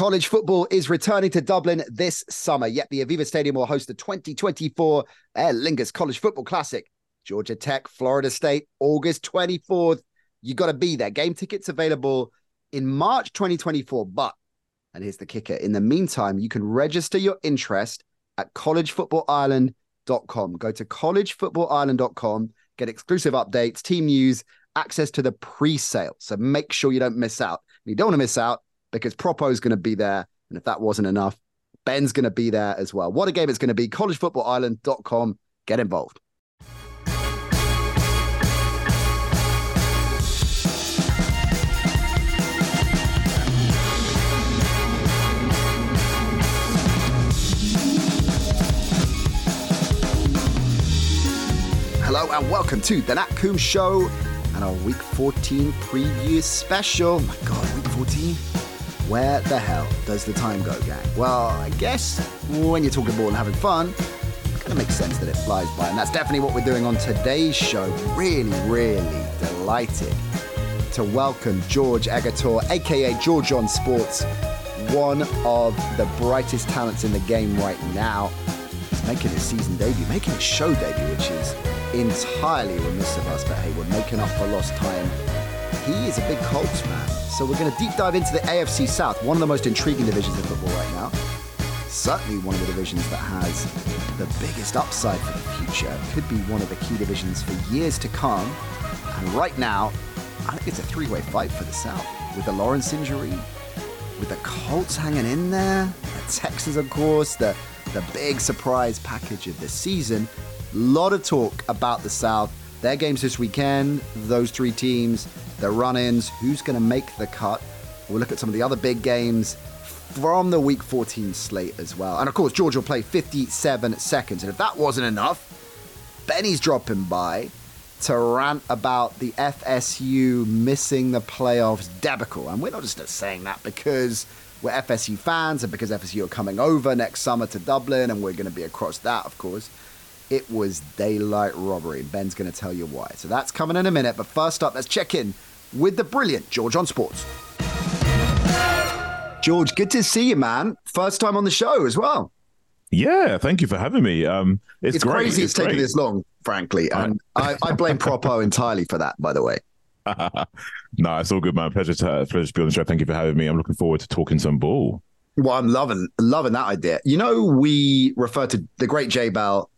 College football is returning to Dublin this summer, yet the Aviva Stadium will host the 2024 Aer Lingus College Football Classic. Georgia Tech, Florida State, August 24th. You got to be there. Game tickets available in March 2024. But, and here's the kicker in the meantime, you can register your interest at collegefootballireland.com. Go to collegefootballireland.com, get exclusive updates, team news, access to the pre sale. So make sure you don't miss out. You don't want to miss out because Propo is going to be there. And if that wasn't enough, Ben's going to be there as well. What a game it's going to be. CollegeFootballIreland.com. Get involved. Hello and welcome to the Nat Coombs Show and our Week 14 preview special. My God, Week 14? Where the hell does the time go, gang? Well, I guess when you're talking ball and having fun, it kind of makes sense that it flies by. And that's definitely what we're doing on today's show. Really, really delighted to welcome George Eghator, aka George on Sports, one of the brightest talents in the game right now. He's making his season debut, making his show debut, which is entirely remiss of us, but hey, we're making up for lost time. He is a big Colts fan. So we're going to deep dive into the AFC South, one of the most intriguing divisions of football right now. Certainly one of the divisions that has the biggest upside for the future. Could be one of the key divisions for years to come. And right now, I think it's a three-way fight for the South. With the Lawrence injury, with the Colts hanging in there, the Texans, of course, the, the big surprise package of the season. A lot of talk about the South. Their games this weekend, those three teams, their run ins, who's going to make the cut. We'll look at some of the other big games from the Week 14 slate as well. And of course, George will play 57 seconds. And if that wasn't enough, Benny's dropping by to rant about the FSU missing the playoffs debacle. And we're not just saying that because we're FSU fans and because FSU are coming over next summer to Dublin and we're going to be across that, of course. It was daylight robbery. Ben's going to tell you why. So that's coming in a minute. But first up, let's check in with the brilliant George on Sports. George, good to see you, man. First time on the show as well. Yeah, thank you for having me. Um, it's, It's, great. crazy it's, taken great. this long, frankly. And I, I blame Propo entirely for that, by the way. no, it's all good, man. Pleasure to pleasure to be on the show. Thank you for having me. I'm looking forward to talking some ball. Well, I'm loving loving that idea. You know, we refer to the great J Bell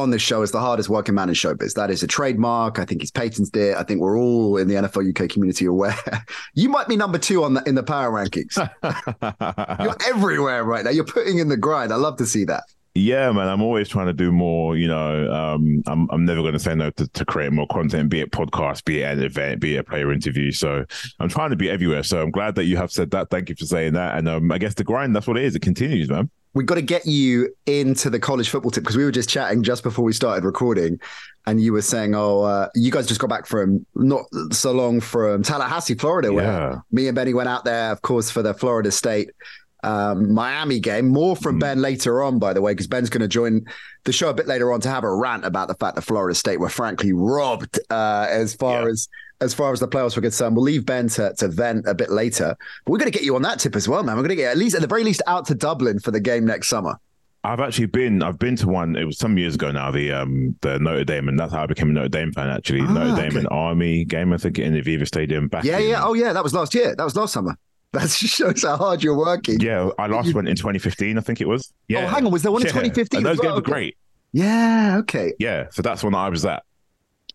on this show as the hardest working man in showbiz. That is a trademark. I think he's patented it. I think we're all in the NFL UK community aware. you might be number two on the, in the power rankings. You're everywhere right now. You're putting in the grind. I love to see that. Yeah, man. I'm always trying to do more. You know, um, I'm I'm never going to say no to, to create more content, be it podcast, be it an event, be it a player interview. So I'm trying to be everywhere. So I'm glad that you have said that. Thank you for saying that. And um, I guess the grind, that's what it is. It continues, man we've got to get you into the college football tip because we were just chatting just before we started recording, and you were saying, "Oh, uh, you guys just got back from not so long from Tallahassee, Florida, where yeah. me and Benny went out there, of course, for the Florida State um, Miami game. More from mm. Ben later on, by the way, because Ben's going to join the show a bit later on to have a rant about the fact that Florida State were frankly robbed uh, as far yeah. as as far as the playoffs were concerned. We'll leave Ben to, to vent a bit later. But we're going to get you on that tip as well, man. We're going to get at least at the very least out to Dublin for the game next summer. I've actually been. I've been to one. It was some years ago now. The um the Notre Dame, and that's how I became a Notre Dame fan. Actually, ah, Notre Dame okay. and Army game. I think in the Aviva Stadium back. Yeah, in, yeah. Oh, yeah. That was last year. That was last summer. That shows how hard you're working. Yeah, I last you... went in 2015, I think it was. Yeah. Oh, hang on, was there one in 2015? And those well? games were great. Yeah. Okay. Yeah. So that's when I was at.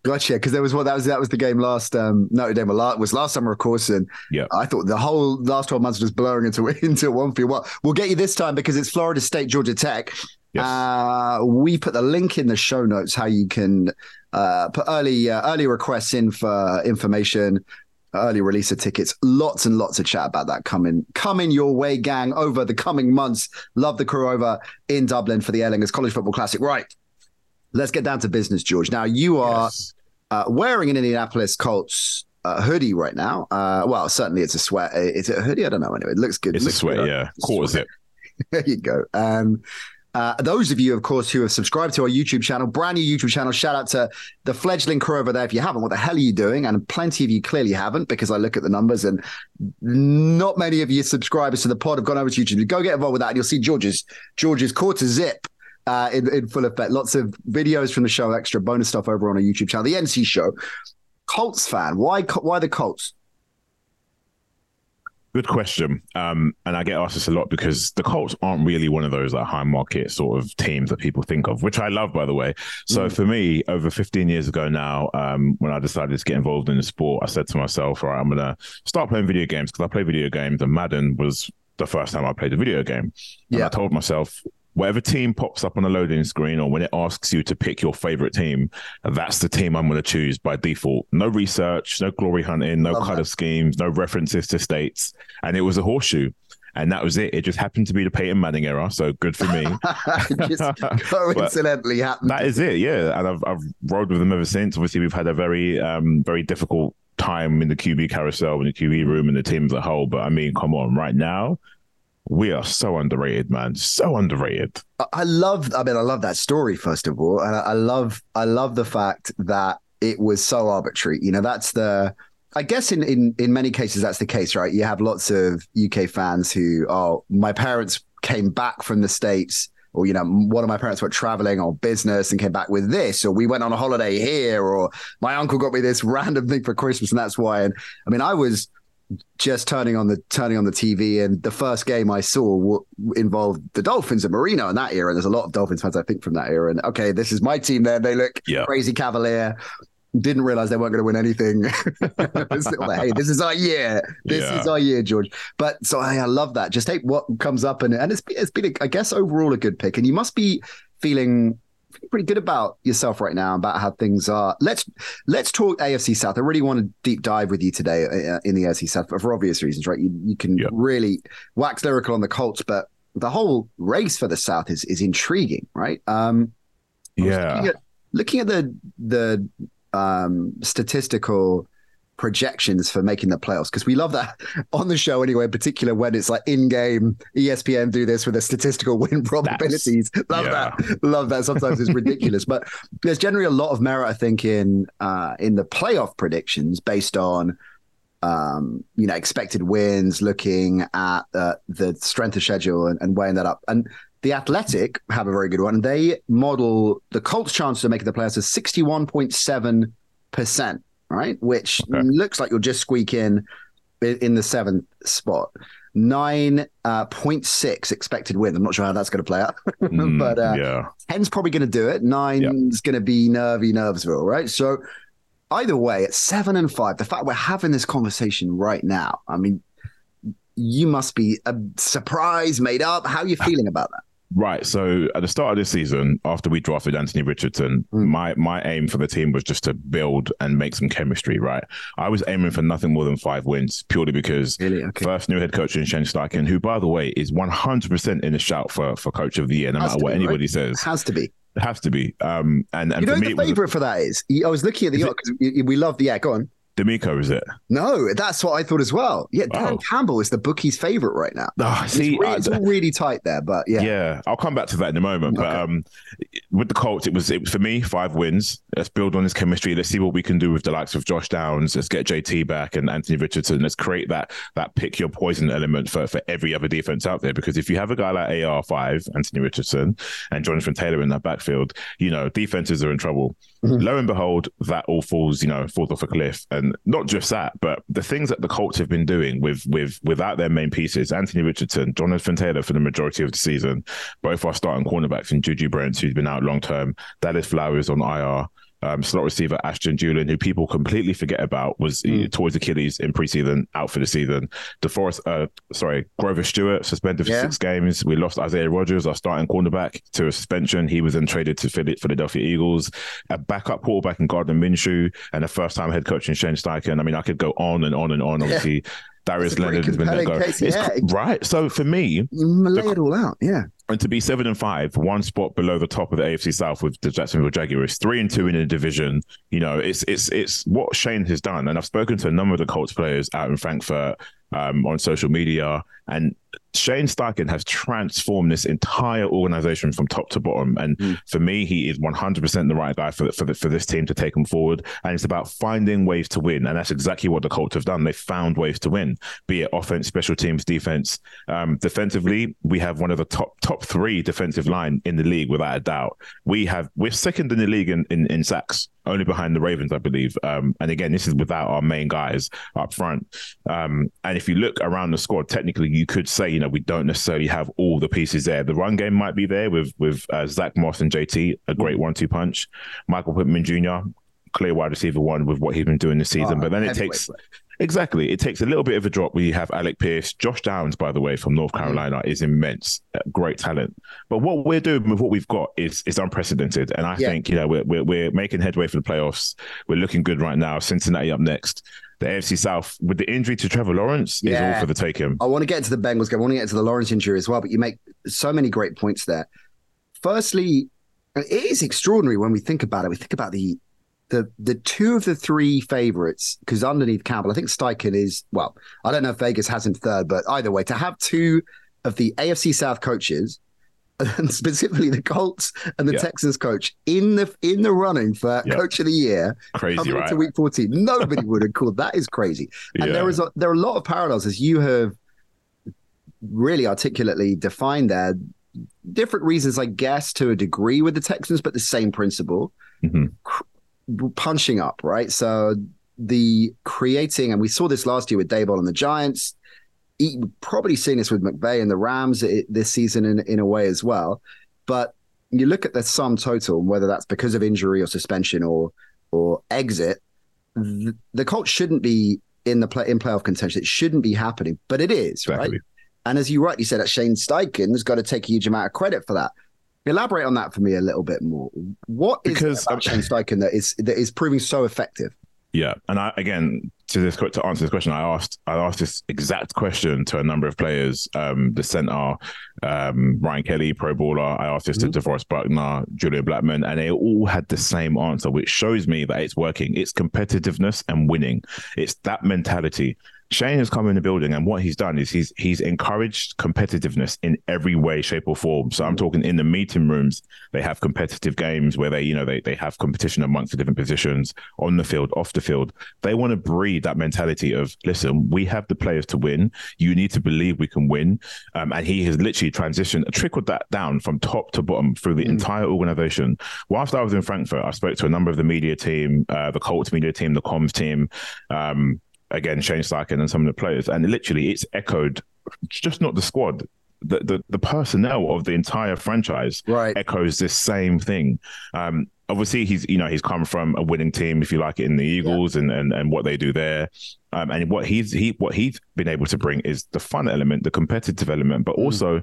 Gotcha, because there was what that was that was the game last um, Notre Dame was last summer, of course, and yeah, I thought the whole last twelve months was just blurring into into one field. Well, we'll get you this time because it's Florida State, Georgia Tech. Yes. Uh, we put the link in the show notes how you can uh, put early uh, early requests in for information early release of tickets. Lots and lots of chat about that coming coming your way, gang, over the coming months. Love the crew over in Dublin for the Aer Lingus College Football Classic. Right, let's get down to business, George. Now you are yes. uh, wearing an Indianapolis Colts uh, hoodie right now. Uh, well, certainly it's a sweat. Is it a hoodie? I don't know. Anyway, it looks good. It's it looks a sweat, good. yeah. Quarters it. there you go. Um, uh, those of you, of course, who have subscribed to our YouTube channel, brand new YouTube channel, shout out to the fledgling crew over there. If you haven't, what the hell are you doing? And plenty of you clearly haven't because I look at the numbers and not many of you subscribers to the pod have gone over to YouTube. Go get involved with that and you'll see George's George's quarter zip uh, in, in full effect. Lots of videos from the show, extra bonus stuff over on our YouTube channel. The NC show. Colts fan. Why, why the Colts? Good question. Um, and I get asked this a lot because the Colts aren't really one of those like high market sort of teams that people think of, which I love, by the way. So mm. for me, over 15 years ago now, um, when I decided to get involved in the sport, I said to myself, all right, I'm going to start playing video games because I play video games and Madden was the first time I played a video game. And yeah. I told myself, whatever team pops up on the loading screen or when it asks you to pick your favorite team, that's the team I'm going to choose by default. No research, no glory hunting, no Love color that. schemes, no references to states. And it was a horseshoe. And that was it. It just happened to be the Peyton Manning era, so good for me. just coincidentally happened. That is it, yeah. And I've I've rode with them ever since. Obviously, we've had a very um very difficult time in the QB carousel, in the QB room, and the team as a whole. But I mean, come on, right now, we are so underrated, man. So underrated. I love. I mean, I love that story first of all, and I love. I love the fact that it was so arbitrary. You know, that's the. I guess in in in many cases that's the case, right? You have lots of UK fans who, oh, my parents came back from the states or you know one of my parents went traveling on business and came back with this or we went on a holiday here or my uncle got me this random thing for christmas and that's why and i mean i was just turning on the turning on the TV, and the first game I saw w- involved the Dolphins and Marino in that era. And there's a lot of Dolphins fans, I think, from that era. And okay, this is my team. There, they look yeah. crazy cavalier. Didn't realize they weren't going to win anything. like, hey, this is our year. This yeah. is our year, George. But so I, I love that. Just take what comes up, and and it's it's been, a, I guess, overall a good pick. And you must be feeling pretty good about yourself right now about how things are. Let's let's talk AFC South. I really want to deep dive with you today uh, in the AFC South for obvious reasons, right? You, you can yep. really wax lyrical on the Colts, but the whole race for the South is is intriguing, right? Um, yeah. Looking at, looking at the the um, statistical projections for making the playoffs because we love that on the show anyway, in particular when it's like in game ESPN do this with the statistical win probabilities. That's, love yeah. that. Love that. Sometimes it's ridiculous, but there's generally a lot of merit, I think, in uh, in the playoff predictions based on um, you know expected wins, looking at uh, the strength of schedule and, and weighing that up. And the Athletic have a very good one. They model the Colts' chance of making the playoffs as sixty one point seven percent right? Which okay. looks like you'll just squeak in in the seventh spot. 9.6 uh, point expected win. I'm not sure how that's going to play out, Mm, but uh, yeah. ten's probably going to do it. Nine's going to be nervy Nervesville, right? So either way, at seven and five, the fact we're having this conversation right now, I mean, you must be a surprise made up. How are you feeling about that? Right. So at the start of this season, after we drafted Anthony Richardson, Mm. my my aim for the team was just to build and make some chemistry. Right. I was aiming for nothing more than five wins, purely because Really? Okay. first new head coach in Shane Steichen, who by the way is one hundred percent in the shout for for coach of the year, no Has matter what be, anybody right? says. Has to be. It has to be. Um, and and You know for me, the favorite for that is? I was looking at the because we love the yeah. Go on. DeMeco, is it? No, that's what I thought as well. Yeah, Dan Oh. Campbell is the bookie's favorite right now. It's see, really- it's, all really tight there, but yeah. Yeah. I'll come back to that in a moment. But um, with the Colts, it was it was for me five wins. Let's build on this chemistry. Let's see what we can do with the likes of Josh Downs. Let's get JT back and Anthony Richardson. Let's create that that pick your poison element for for every other defense out there. Because if you have a guy like AR five, Anthony Richardson, and Jonathan Taylor in that backfield, you know defenses are in trouble. Mm-hmm. Lo and behold, that all falls you know falls off a cliff. And not just that, but the things that the Colts have been doing with with without their main pieces, Anthony Richardson, Jonathan Taylor for the majority of the season, both our starting cornerbacks, and Juju Brents, who's been out long term, Dallas Flowers on IR. Um, slot receiver Ashton Julian, who people completely forget about, was uh, towards Achilles in preseason, out for the season. DeForest, uh, sorry, Grover Stewart suspended for Yeah. six games. We lost Isaiah Rodgers, our starting cornerback, to a suspension. He was then traded to Philadelphia Eagles. A backup quarterback in Gardner Minshew, and a first-time head coach in Shane Steichen. I mean, I could go on and on and on. Obviously, Darius That's Leonard has been let go. case, yeah. cr- right. So for me, Mm, Lay it all out. Yeah. And to be seven and five, one spot below the top of the AFC South with the Jacksonville Jaguars, three and two in the division. You know, it's it's it's what Shane has done, and I've spoken to a number of the Colts players out in Frankfurt um, on social media, and Shane Steichen has transformed this entire organization from top to bottom. And Hmm. for me, he is 100% the right guy for, for, the, for this team to take them forward. And it's about finding ways to win. And that's exactly what the Colts have done. They found ways to win, be it offense, special teams, defense. Um, defensively, we have one of the top top three defensive line in the league, without a doubt. We have we're second in the league in, in, in sacks, only behind the Ravens, I believe. Um, and again, this is without our main guys up front. Um, and if you look around the squad, technically, you could say, you know, we don't necessarily have all the pieces there. The run game might be there with with uh, Zach Moss and JT, a great one-two punch. Michael Pittman Jr. Clear wide receiver one with what he's been doing this season, Oh, but then it takes. Exactly. It takes a little bit of a drop We have Alec Pierce. Josh Downs, by the way, from North Carolina, is immense. Uh, Great talent. But what we're doing with what we've got is is unprecedented. And I Yeah. think, you know, we're, we're, we're making headway for the playoffs. We're looking good right now. Cincinnati up next. The AFC South, with the injury to Trevor Lawrence, is all for the taking. I want to get to the Bengals game. I want to get to the Lawrence injury as well, but you make so many great points there. Firstly, it is extraordinary when we think about it. We think about the the the two of the three favorites, because underneath Campbell, I think Steichen is well, I don't know if Vegas has him third, but either way, to have two of the AFC South coaches, and specifically the Colts and the Yeah. Texans coach in the in the running for Yeah. coach of the year, Crazy, right? into week 14. Nobody would have called that is crazy. And Yeah. there is a, there are a lot of parallels as you have really articulately defined there. Different reasons, I guess, to a degree with the Texans, but the same principle. Mhm. Punching up, right? So the creating, and we saw this last year with Daboll and the Giants. We've probably seen this with McVay and the Rams eh, this season in, in a way as well. But you look at the sum total, and whether that's because of injury or suspension or or exit, the, the Colts shouldn't be in the play in playoff contention. It shouldn't be happening, but it is, Exactly. right? And as you rightly said, that Shane Steichen's got to take a huge amount of credit for that. Elaborate on that for me a little bit more. What is Because, about um, Steichen that is that is proving so effective? Yeah, and I again to this to answer this question, I asked I asked this exact question to a number of players. Um, the center, um, Ryan Kelly, Pro Bowler. I asked this to DeForest Buckner, Julian Blackmon, and they all had the same answer, which shows me that it's working. It's competitiveness and winning. It's that mentality. Shane has come in the building, and what he's done is he's he's encouraged competitiveness in every way, shape, or form. So I'm talking in the meeting rooms, they have competitive games where they, you know, they they have competition amongst the different positions on the field, off the field. They want to breed that mentality of, listen, we have the players to win. You need to believe we can win. Um, and he has literally transitioned, trickled that down from top to bottom through the entire organization. Whilst I was in Frankfurt, I spoke to a number of the media team, uh, the Colts media team, the comms team. Um, again, Shane Steichen and some of the players, and literally it's echoed just not the squad. The, the the personnel of the entire franchise right. echoes this same thing. Um, obviously, he's you know he's come from a winning team, if you like it, in the Eagles yeah. and, and and what they do there. Um, and what he's he what he's been able to bring is the fun element, the competitive element, but mm. also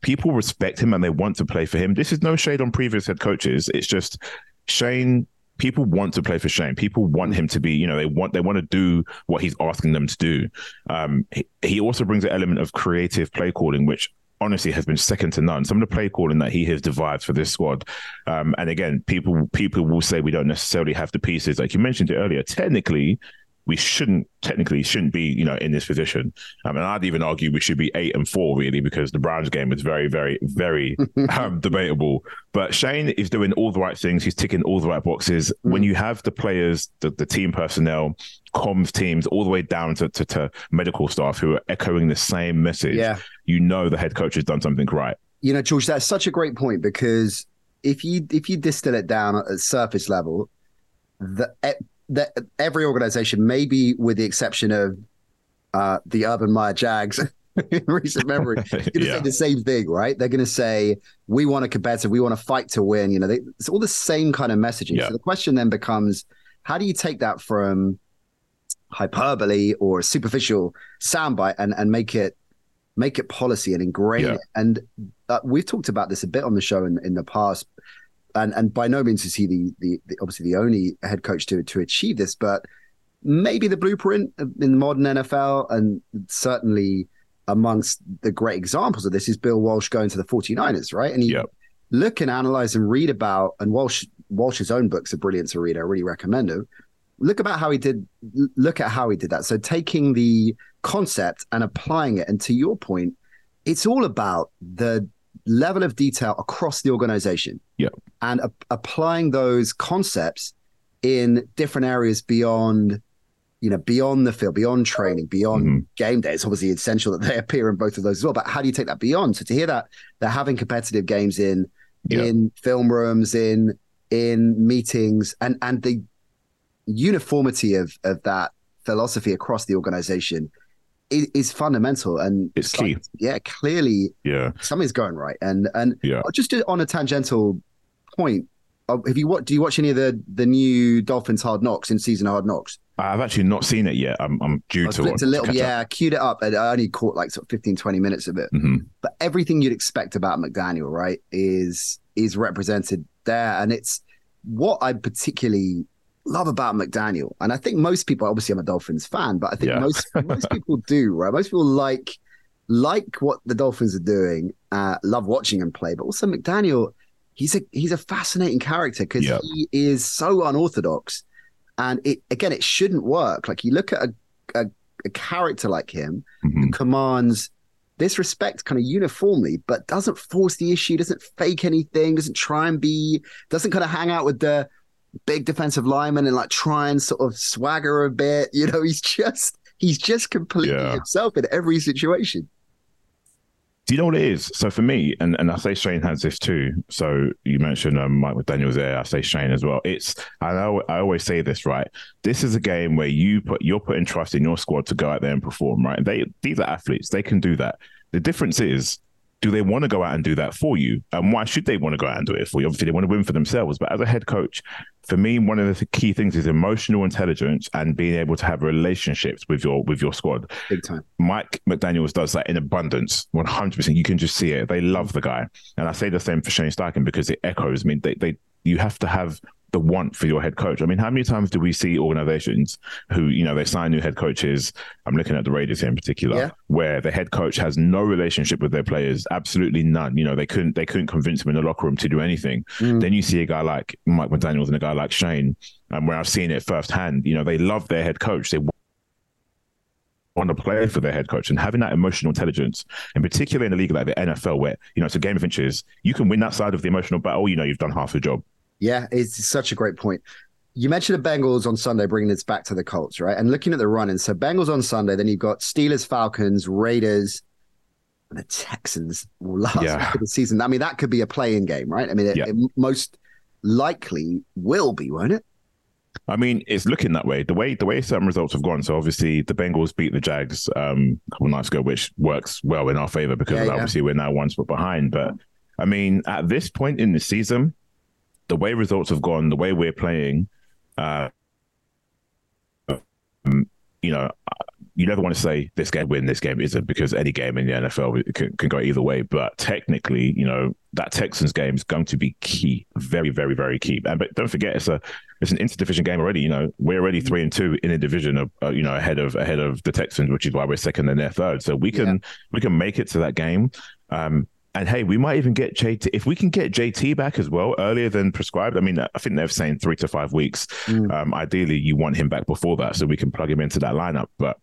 people respect him and they want to play for him. This is no shade on previous head coaches. It's just Shane. People want to play for Shane. People want him to be, you know, they want they want to do what he's asking them to do. Um, he, he also brings an element of creative play calling, which honestly has been second to none. Some of the play calling that he has devised for this squad, um, and again, people people will say we don't necessarily have the pieces. Like you mentioned it earlier, technically, we shouldn't technically shouldn't be you know in this position. I mean, I'd even argue we should be eight and four really because the Browns game is very, very, very um, debatable. But Shane is doing all the right things. He's ticking all the right boxes. Mm. When you have the players, the, the team personnel, comms teams, all the way down to, to, to medical staff who are echoing the same message, yeah. you know the head coach has done something right. You know, George, that's such a great point because if you if you distill it down at surface level, the that every organization, maybe with the exception of uh, the Urban Meyer Jags in recent memory, going to yeah. say the same thing, right? They're going to say, we want to competitive, we want to fight to win. You know, they, it's all the same kind of messaging. Yeah. So the question then becomes, how do you take that from hyperbole or superficial soundbite and, and make it make it policy and ingrain yeah. it? And uh, we've talked about this a bit on the show in, in the past and and by no means is he the, the, the obviously the only head coach to to achieve this, but maybe the blueprint in the modern NFL, and certainly amongst the great examples of this is Bill Walsh going to the 49ers, right? And he yep. look and analyze and read about, and Walsh Walsh's own books are brilliant to read. I really recommend them. Look about how he did. Look at how he did that. So taking the concept and applying it, and to your point, it's all about the level of detail across the organization. Yeah. And a- applying those concepts in different areas beyond you know, beyond the field, beyond training, beyond mm-hmm. game day. It's obviously essential that they appear in both of those as well. But how do you take that beyond? So to hear that they're having competitive games in in film rooms, in in meetings, and and the uniformity of of that philosophy across the organization is, is fundamental and it's key. yeah, clearly, yeah, something's going right. And and yeah. just on a tangential point, uh, have you what? Do you watch any of the the new Dolphins Hard Knocks in season Hard Knocks? I've actually not seen it yet. I'm, I'm due to watch. A little, yeah, up. queued it up. and I only caught like sort of 15, 20 minutes of it. Mm-hmm. But everything you'd expect about McDaniel, right, is is represented there, and it's what I particularly love about McDaniel, and I think most people, obviously, I'm a Dolphins fan, but I think yeah. most most people do, right? Most people like like what the Dolphins are doing, uh, love watching them play, but also McDaniel, he's a he's a fascinating character because yep. he is so unorthodox, and it again, it shouldn't work. Like you look at a a, a character like him mm-hmm. who commands this respect kind of uniformly, but doesn't force the issue, doesn't fake anything, doesn't try and be, doesn't kind of hang out with the big defensive lineman and like try and sort of swagger a bit. You know, he's just he's just completely yeah. himself in every situation. Do you know what it is? So for me, and, and I say Shane has this too. So you mentioned um, Mike McDaniel's there. I say Shane as well. It's I know I always say this right. This is a game where you put you're putting trust in your squad to go out there and perform. Right? They these are athletes. They can do that. The difference is do they want to go out and do that for you? And why should they want to go out and do it for you? Obviously, they want to win for themselves. But as a head coach, for me, one of the key things is emotional intelligence and being able to have relationships with your with your squad. Big time. Mike McDaniel's does that in abundance, one hundred percent. You can just see it. They love the guy, and I say the same for Shane Steichen because it echoes. I mean, they they you have to have the want for your head coach. I mean, how many times do we see organizations who, you know, they sign new head coaches? I'm looking at the Raiders here in particular, yeah. where the head coach has no relationship with their players, absolutely none. You know, they couldn't they couldn't convince them in the locker room to do anything. Mm. Then you see a guy like Mike McDaniels and a guy like Shane, and where I've seen it firsthand, you know, they love their head coach. They want to play for their head coach and having that emotional intelligence, and particularly in a league like the NFL, where you know it's a game of inches, you can win that side of the emotional battle. You know, you've done half the job. Yeah, it's such a great point. You mentioned the Bengals on Sunday, bringing this back to the Colts, right? And looking at the running, so Bengals on Sunday, then you've got Steelers, Falcons, Raiders, and the Texans last yeah. of the season. I mean, that could be a playing game, right? I mean, it, yeah. it most likely will be, won't it? I mean, it's looking that way. The way the way certain results have gone. So obviously, the Bengals beat the Jags um, a couple nights ago, which works well in our favor because Yeah, yeah. obviously we're now one spot behind. But I mean, at this point in the season, the way results have gone, the way we're playing, uh, um, you know, you never want to say this game win, this game isn't, because any game in the NFL can, can go either way. But technically, you know, that Texans game is going to be key, very, very, very key. And but don't forget, it's a it's an interdivision game already. You know, we're already three and two in a division, of, uh, you know, ahead of ahead of the Texans, which is why we're second and they're third. So we can we can make it to that game. Um, and hey, we might even get JT if we can get JT back as well earlier than prescribed. I mean, I think they're saying three to five weeks. Um, ideally, you want him back before that so we can plug him into that lineup. But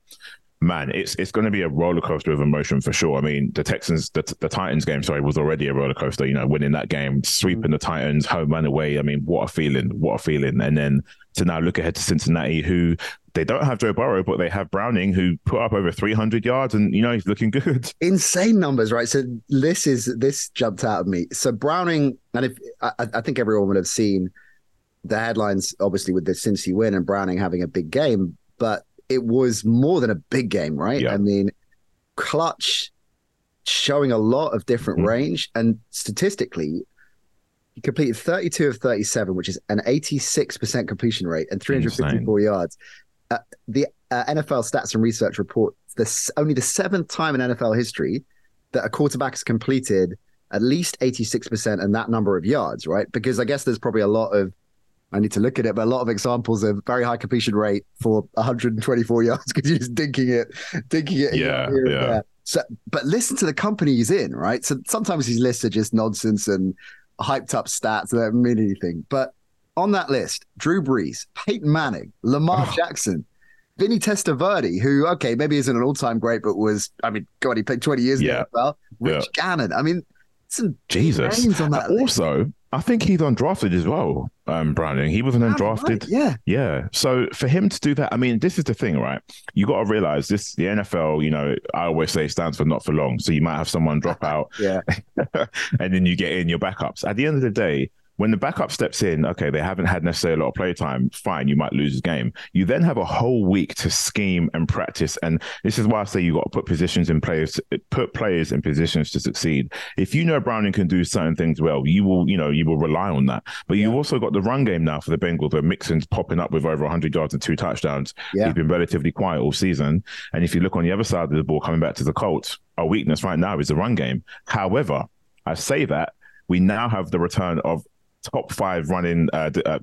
man, it's it's going to be a roller coaster of emotion for sure. I mean, the Texans, the, the Titans game, sorry, was already a roller coaster. You know, winning that game, sweeping the Titans home and away. I mean, what a feeling! What a feeling! And then to now look ahead to Cincinnati, who they don't have Joe Burrow, but they have Browning, who put up over 300 yards, and you know he's looking good. insane numbers, right? So this is this jumped out of me. So Browning, and if I, I think everyone would have seen the headlines, obviously with the Cincy win and Browning having a big game, but it was more than a big game, right? Yeah. I mean, clutch showing a lot of different Mhm. range, and statistically, he completed 32 of 37, which is an 86% completion rate and 354 yards. Uh, the uh, NFL Stats and Research report this only the seventh time in NFL history that a quarterback has completed at least 86% and that number of yards, right? Because I guess there's probably a lot of I need to look at it, but a lot of examples of very high completion rate for 124 yards because you're just dinking it, dinking it. Yeah, yeah. So, but listen to the company he's in, right? So sometimes these lists are just nonsense and hyped up stats that mean anything. But on that list, Drew Brees, Peyton Manning, Lamar Oh. Jackson, Vinny Testaverde, who okay maybe isn't an all-time great, but was I mean, God, he played 20 years Yeah. NFL. Rich Gannon. I mean, some Jesus. names on that And list. also, I think he's undrafted as well. Um, Browning, he was an Right, undrafted. Yeah. Yeah. So for him to do that, I mean, this is the thing, right? You got to realize this, the NFL, you know, I always say stands for not for long. So you might have someone drop out Yeah. and then you get in your backups. At the end of the day, when the backup steps in, okay, they haven't had necessarily a lot of play time. Fine, you might lose the game. You then have a whole week to scheme and practice, and this is why I say you got to put positions in players, put players in positions to succeed. If you know Browning can do certain things well, you will, you know, you will rely on that. But you've also got the run game now for the Bengals, where Mixon's popping up with over 100 yards and two touchdowns. Yeah. He's been relatively quiet all season, and if you look on the other side of the ball, coming back to the Colts, our weakness right now is the run game. However, I say that we now have the return of top five running, uh, uh,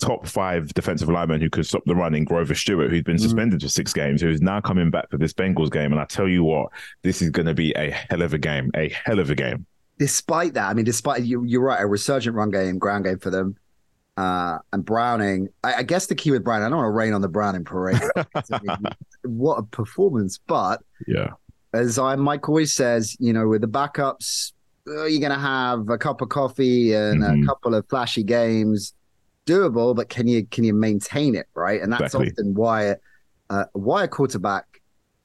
top five defensive linemen who could stop the run in Grover Stewart, who's been suspended for six games, who's now coming back for this Bengals game. And I tell you what, this is going to be a hell of a game, a hell of a game. despite that, I mean, despite you, you're right, a resurgent run game, ground game for them. Uh, and Browning, I, I guess the key with Browning, I don't want to rain on the Browning parade. I mean, what a performance! But Yeah. as I Mike always says, you know, with the backups, uh, you're going to have a cup of coffee and Mhm. a couple of flashy games, doable. But can you can you maintain it right? And that's Exactly. often why uh, why a quarterback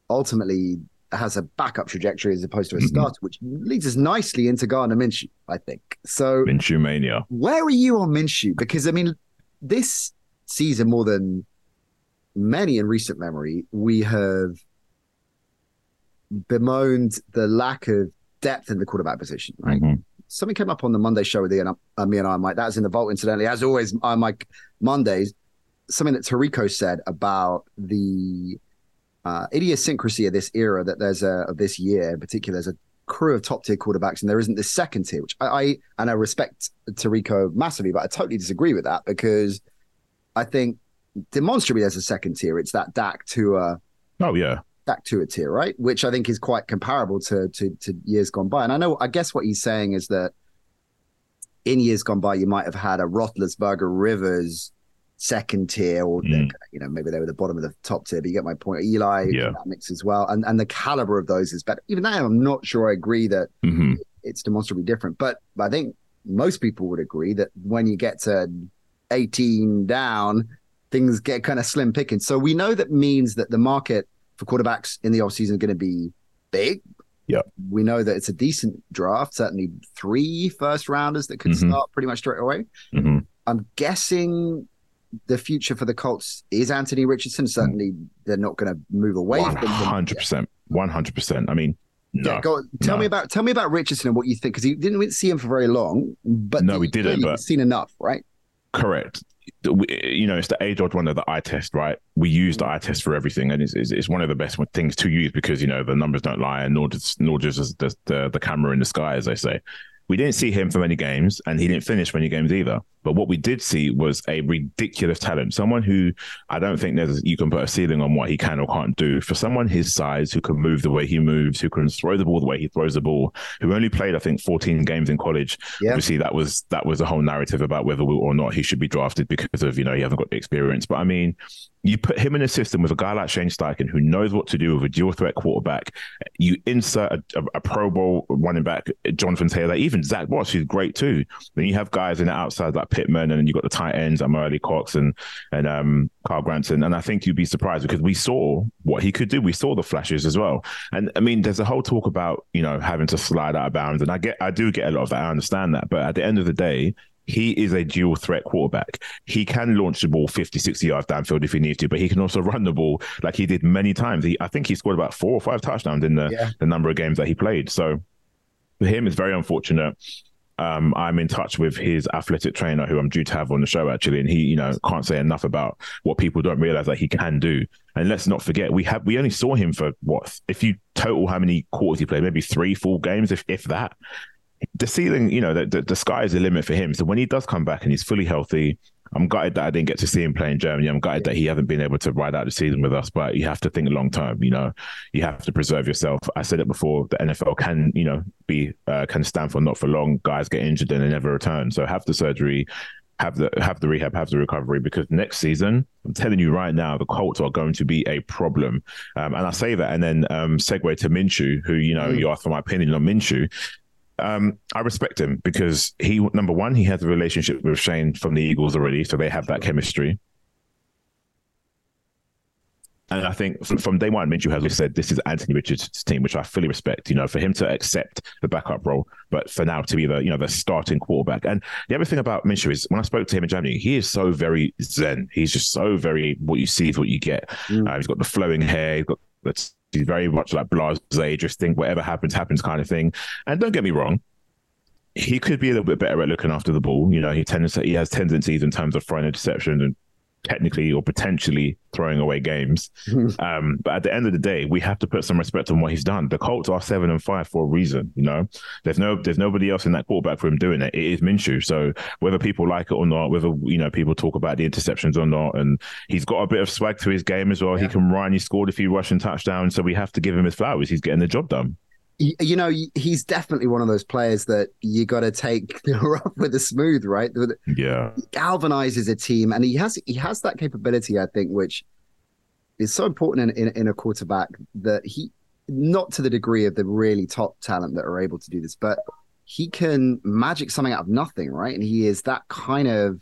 ultimately has a backup trajectory as opposed to a Mhm. starter, which leads us nicely into Gardner Minshew, I think. So Minshew mania. where are you on Minshew? Because I mean, this season more than many in recent memory, we have bemoaned the lack of depth in the quarterback position. Right? Mhm. Something came up on the Monday show with Ian, uh, me and I, Mike. That was in the vault, incidentally. As always, I, Mike, Mondays. Something that Tarico said about the uh, idiosyncrasy of this era that there's a of this year in particular. There's a crew of top tier quarterbacks, and there isn't this second tier, which I, I and I respect Tarico massively, but I totally disagree with that because I think demonstrably there's a second tier. It's that Dak to Tua Oh, yeah. Dak to Tua tier, right? Which I think is quite comparable to to to years gone by. And I know, I guess what he's saying is that in years gone by, you might have had a Roethlisberger Rivers second tier, or Mm. you know maybe they were the bottom of the top tier. But you get my point. Eli Yeah. that mix as well, and and the caliber of those is better. Even now, I'm not sure I agree that hmm it's demonstrably different. But I think most people would agree that when you get to 18 down, things get kind of slim picking. So we know that means that the market for quarterbacks in the offseason going to be big. Yeah. We know that it's a decent draft, certainly three first rounders that could Mhm. start pretty much straight away. hmm I'm guessing the future for the Colts is Anthony Richardson. Certainly, they're not going to move away One hundred percent, one hundred percent. I mean, no, Yeah, go, tell no. me about tell me about Richardson and what you think because you didn't see him for very long, but No, we didn't, but- seen enough, right? Correct. You know, it's the age old wonder, the eye test, right? We use the eye test for everything, and it's, it's, it's one of the best things to use because you know the numbers don't lie, and nor does nor does the, the the camera in the sky, as they say. We didn't see him for many games, and he didn't finish many games either. But what we did see was a ridiculous talent. Someone who I don't think there's you can put a ceiling on what he can or can't do. For someone his size, who can move the way he moves, who can throw the ball the way he throws the ball, who only played I think 14 games in college. Yeah. Obviously, that was that was a whole narrative about whether or not he should be drafted because of you know he hasn't got the experience. But I mean, you put him in a system with a guy like Shane Steichen who knows what to do with a dual threat quarterback. You insert a, a, a Pro Bowl running back, Jonathan Taylor, even Zach Watts, who's great too. Then you have guys in the outside like Pittman, and then you got the tight ends, Amari Cox and and um, Carl Granson. And I think you'd be surprised because we saw what he could do. We saw the flashes as well. And I mean, there's a whole talk about you know having to slide out of bounds, and I get, I do get a lot of that. I understand that, but at the end of the day. He is a dual threat quarterback. He can launch the ball 50, 60 yards downfield if he needs to, but he can also run the ball like he did many times. He, I think he scored about four or five touchdowns in the, Yeah. the number of games that he played. So for him, it's very unfortunate. Um, I'm in touch with his athletic trainer, who I'm due to have on the show actually, and he, you know, can't say enough about what people don't realize that he can do. And let's not forget, we have we only saw him for what? If you total how many quarters he played, maybe three four games, if if that. The ceiling, you know, the, the, the sky is the limit for him. So when he does come back and he's fully healthy, I'm gutted that I didn't get to see him play in Germany. I'm gutted that he hasn't been able to ride out the season with us. But you have to think long term. You know, you have to preserve yourself. I said it before. The NFL can, you know, be uh, can stand for not for long. Guys get injured and they never return. So have the surgery, have the have the rehab, have the recovery. Because next season, I'm telling you right now, the Colts are going to be a problem. Um, and I say that, and then um, segue to Minshew, who you know you asked for my opinion on Minshew. Um, I respect him because he number one, he has a relationship with Shane from the Eagles already, so they have that chemistry. And I think from, from day one, Minshew has said this is Anthony Richards' team, which I fully respect. You know, for him to accept the backup role, but for now to be the you know the starting quarterback. And the other thing about Minshew is when I spoke to him in January, he is so very zen. He's just so very what you see is what you get. Uh, he's got the flowing hair. He's got that's he's very much like blasé, just think whatever happens happens kind of thing. And don't get me wrong, he could be a little bit better at looking after the ball. You know, he tends to he has tendencies in terms of throwing interceptions and technically or potentially throwing away games. um, but at the end of the day, we have to put some respect on what he's done. The Colts are seven and five for a reason. You know, there's no there's nobody else in that quarterback room doing it. It is Minshew. So whether people like it or not, whether you know people talk about the interceptions or not, and he's got a bit of swag to his game as well. He can run. He scored a few rushing touchdowns. So we have to give him his flowers. He's getting the job done. You know, he's definitely one of those players that you got to take the rough with the smooth, right? Yeah. galvanizes a team, and he has he has that capability, I think, which is so important in, in, in a quarterback that he not to the degree of the really top talent that are able to do this, but he can magic something out of nothing, right? And he is that kind of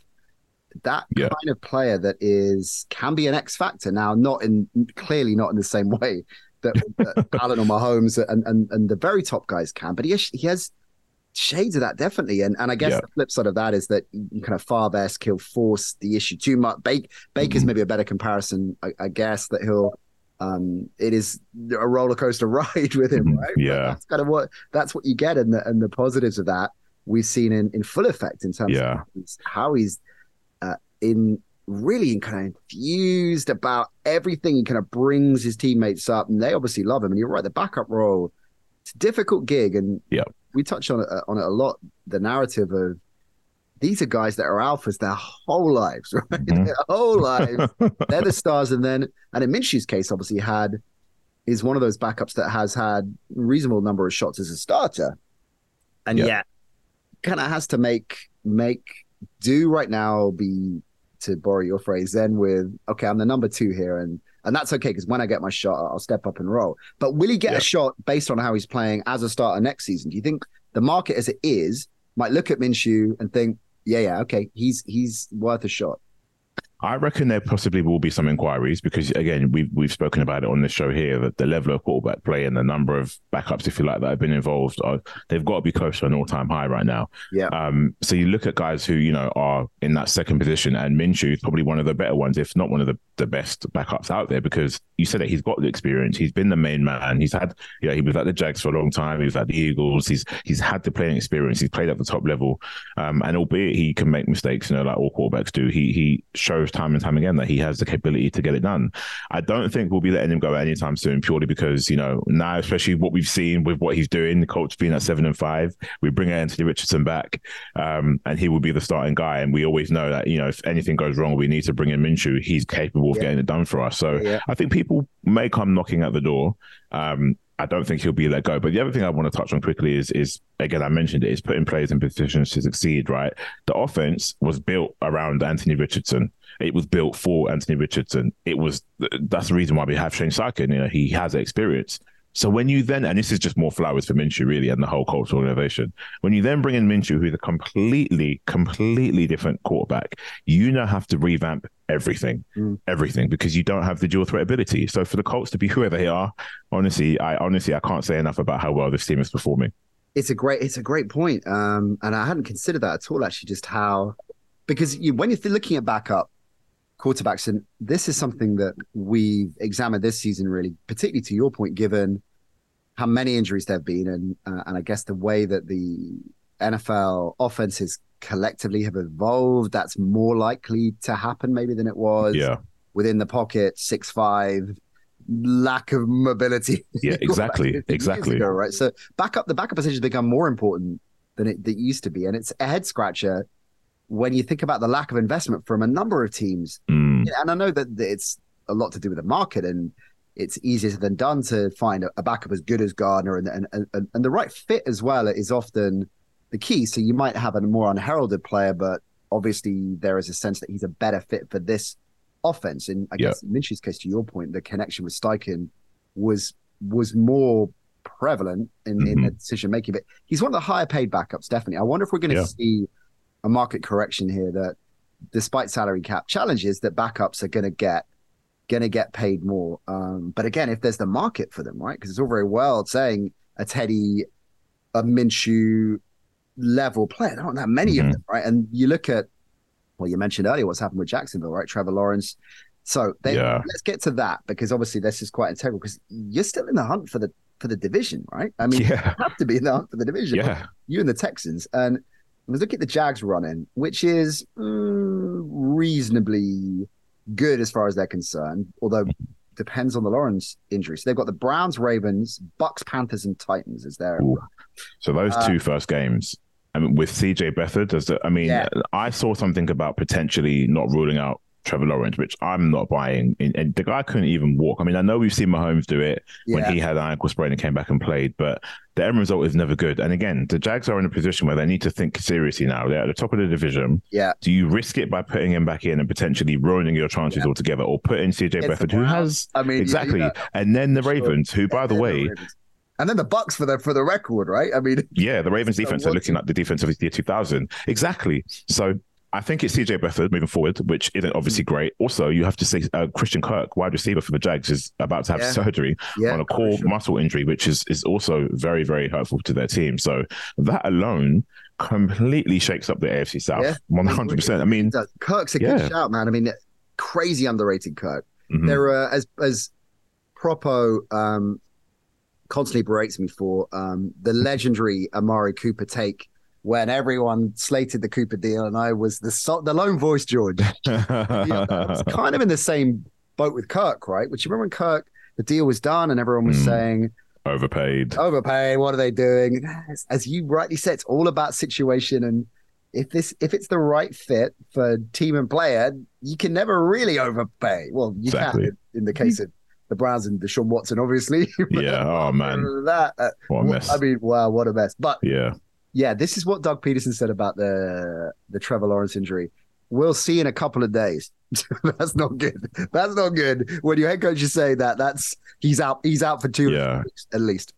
that Yeah. kind of player that is can be an X factor. Now, not in clearly not in the same way that, that Allen or Mahomes and, and and the very top guys can, but he has, he has shades of that definitely. And and I guess Yeah. the flip side of that is that you kind of far best he'll force the issue too much. Bake Baker's Mm-hmm. maybe a better comparison, I, I guess that he'll. Um, it is a roller coaster ride with him, Mhm. right? But Yeah. that's kind of what that's what you get, and the and the positives of that we've seen in in full effect in terms Yeah. of his- how he's uh, in really kind of infused about everything. He kind of brings his teammates up, and they obviously love him. And you're right, the backup role it's a difficult gig, and Yeah. we touched on it uh, on it a lot. The narrative of these are guys that are alphas their whole lives, right? Mhm. Their whole lives, they're the stars, and then and in Minshew's case, obviously had is one of those backups that has had reasonable number of shots as a starter, and Yeah. yet kind of has to make make do right now. Be to borrow your phrase, then with okay, I'm the number two here, and and that's okay because when I get my shot, I'll step up and roll. But will he get Yeah. a shot based on how he's playing as a starter next season? Do you think the market as it is might look at Minshew and think, yeah, yeah, okay, he's he's worth a shot? I reckon there possibly will be some inquiries because again we've we've spoken about it on this show here that the level of quarterback play and the number of backups, if you like, that have been involved, are, they've got to be close to an all time high right now. Yeah. Um. So you look at guys who you know are in that second position, and Minshew is probably one of the better ones, if not one of the, the best backups out there, because you said that he's got the experience. He's been the main man. He's had you know he was at the Jags for a long time. He was at the Eagles. He's he's had the playing experience. He's played at the top level. Um. And albeit he can make mistakes, you know, like all quarterbacks do, he he shows time and time again that he has the capability to get it done. I don't think we'll be letting him go anytime soon, purely because you know now, especially what we've seen with what he's doing, the Colts being at seven and five, we bring Anthony Richardson back, um, and he will be the starting guy. And we always know that you know if anything goes wrong, we need to bring in Minshew. He's capable of Yeah. getting it done for us. So Yeah. I think people may come knocking at the door. Um, I don't think he'll be let go. But the other thing I want to touch on quickly is is again I mentioned it is putting players in positions to succeed. Right, the offense was built around Anthony Richardson. It was built for Anthony Richardson. It was that's the reason why we have Shane Steichen. You know, he has experience. So when you then, and this is just more flowers for Minshew, really, and the whole cultural innovation. When you then bring in Minshew, who's a completely, completely different quarterback, you now have to revamp everything, Mm. everything, because you don't have the dual threat ability. So for the Colts to be whoever they are, honestly, I honestly I can't say enough about how well this team is performing. It's a great, it's a great point. Um, and I hadn't considered that at all. Actually, just how because you, when you're looking at backup quarterbacks, and this is something that we've examined this season, really, particularly to your point, given how many injuries there've been, and uh, and I guess the way that the NFL offenses collectively have evolved, that's more likely to happen maybe than it was. Yeah. Within the pocket, six five, lack of mobility. Yeah, exactly, exactly. ago, right. So backup, the backup position has become more important than it, it used to be, and it's a head scratcher when you think about the lack of investment from a number of teams. Mm. And I know that it's a lot to do with the market, and it's easier than done to find a, backup as good as Gardner, and, and and and the right fit as well is often the key. So you might have a more unheralded player, but obviously there is a sense that he's a better fit for this offense. And I Yeah. guess in Minshew's case, to your point, the connection with Steichen was was more prevalent in, in the mm-hmm. decision making. But he's one of the higher paid backups, definitely. I wonder if we're going to Yeah. see a market correction here that despite salary cap challenges, that backups are going to get going to get paid more. Um, but again, if there's the market for them, right? Because it's all very well saying a Teddy, a Minshew level player. There aren't that many of Mhm. them, right? And you look at, well, you mentioned earlier what's happened with Jacksonville, right? Trevor Lawrence. So they, Yeah. let's get to that because obviously this is quite integral because you're still in the hunt for the for the division, right? I mean, Yeah. you have to be in the hunt for the division. Yeah. You and the Texans. And let's look at the Jags running, which is mm, reasonably good as far as they're concerned, although depends on the Lawrence injury. So they've got the Browns, Ravens, Bucks, Panthers, and Titans as their Ooh. So those Uh, two first games, I mean, with CJ Beathard, does the, I mean, Yeah. I saw something about potentially not ruling out Trevor Lawrence, which I'm not buying. And, the guy couldn't even walk. I mean, I know we've seen Mahomes do it when he had an ankle sprain and came back and played, but the end result is never good. And again, the Jags are in a position where they need to think seriously now. They're at the top of the division. Yeah. Do you risk it by putting him back in and potentially ruining your chances altogether, or put in CJ It's Beathard, who has I mean, you- exactly, yeah. and then the Sure. Ravens, who, by the And then way, Ravens. and then the Bucks for the for the record, right? I mean, yeah, the Ravens defense are looking like the defense of the year 2000. Exactly. So I think it's CJ Beathard moving forward, which isn't obviously Mm. great. Also, you have to say uh, Christian Kirk, wide receiver for the Jags, is about to have Yeah. surgery Yeah, on a core crucial. muscle injury, which is is also very, very hurtful to their team. So that alone completely shakes up the AFC South. 100%. I mean. Kirk's a Yeah. good shout, man. I mean, crazy underrated Kirk. mhm. There are as as Propo um, constantly berates me for um, the legendary Amari Cooper take when everyone slated the Cooper deal, and I was the so- the lone voice, George. Yeah, I was kind of in the same boat with Kirk, right? Which you remember when Kirk the deal was done and everyone was Mm. saying overpaid. overpaid. What are they doing? As, as you rightly said, it's all about situation and. If this, if it's the right fit for team and player, you can never really overpay. Well, you Exactly. can in the case of the Browns and Deshaun Watson, obviously. Yeah. Oh, man. That uh, What a mess. I mean, wow, what a mess. But Yeah. Yeah, this is what Doug Pederson said about the the Trevor Lawrence injury. We'll see in a couple of days. that's not good. That's not good. When your head coach is saying that, that's he's out. He's out for two Yeah. weeks at least.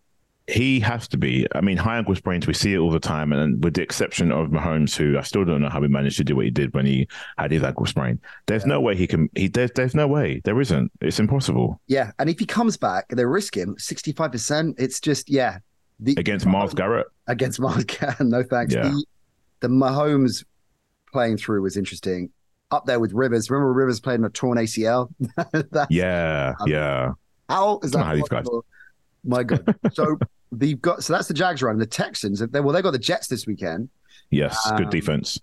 he has to be. I mean, high ankle sprains, we see it all the time. And with the exception of Mahomes, who I still don't know how he managed to do what he did when he had his ankle sprain, there's no way he can. He there's, there's no way. There isn't. It's impossible. Yeah. And if he comes back, they risk him 65%. It's just, yeah. The, against Myles Garrett? Against Myles Garrett. No thanks. Yeah. The, the Mahomes playing through was interesting. Up there with Rivers. Remember Rivers played in a torn ACL? yeah. Yeah. How is that? How these guys. My God. So they've got so that's the Jags run. The Texans, they well, they got the Jets this weekend. Yes, um, good defense.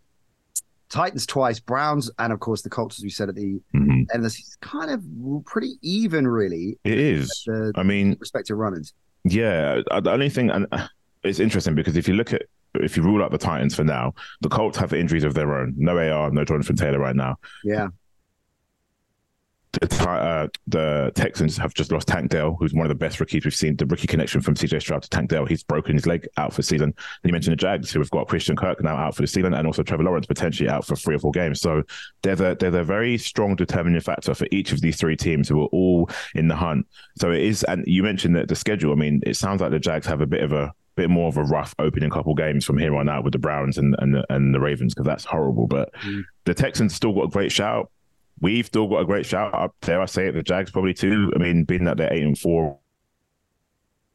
Titans twice, Browns, and of course the Colts, as we said at the mm-hmm. end. This is kind of pretty even, really. It is. The, I mean, respective runners. Yeah, the only thing, and uh, it's interesting because if you look at if you rule out the Titans for now, the Colts have injuries of their own. No AR, no Jonathan Taylor right now. Yeah the, uh, the Texans have just lost Tank Dell, who's one of the best rookies we've seen. The rookie connection from CJ Stroud to Tank Dell, he's broken his leg out for the season. And you mentioned the Jags, who have got Christian Kirk now out for the season, and also Trevor Lawrence potentially out for three or four games. So there's a there's a very strong determining factor for each of these three teams who are all in the hunt. So it is, and you mentioned that the schedule. I mean, it sounds like the Jags have a bit of a bit more of a rough opening couple games from here on out with the Browns and and, and the Ravens because that's horrible. But mm. the Texans still got a great shout we've still got a great shout up there. I say it, the Jags probably too. I mean, being that they're eight and four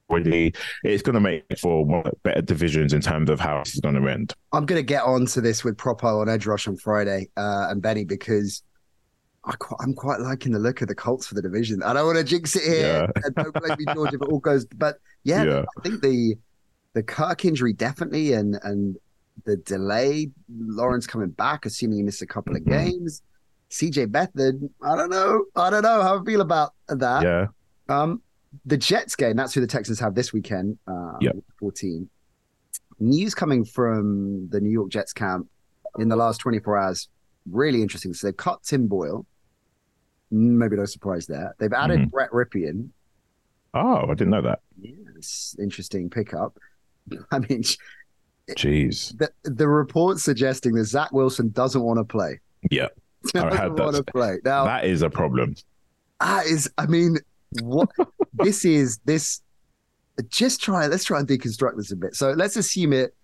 already, it's going to make for better divisions in terms of how it's going to end. I'm going to get on to this with Propo on Edge Rush on Friday uh, and Benny because I am quite liking the look of the Colts for the division. I don't want to jinx it here. Yeah. and don't blame me, George, if it all goes. But yeah, yeah, I think the the Kirk injury definitely, and and the delay, Lawrence coming back, assuming he missed a couple of mm-hmm. games. CJ Beathard, I don't know. I don't know how I feel about that. Yeah. Um, the Jets game, that's who the Texans have this weekend, uh, yep. 14. News coming from the New York Jets camp in the last 24 hours, really interesting. So they've cut Tim Boyle. Maybe no surprise there. They've added mm-hmm. Brett Rypien. Oh, I didn't know that. Yes, interesting pickup. I mean, jeez. The, the report suggesting that Zach Wilson doesn't want to play. Yeah. I had that. Play. Now, that is a problem. That is, I mean, what this is, this, just try, let's try and deconstruct this a bit. So let's assume it,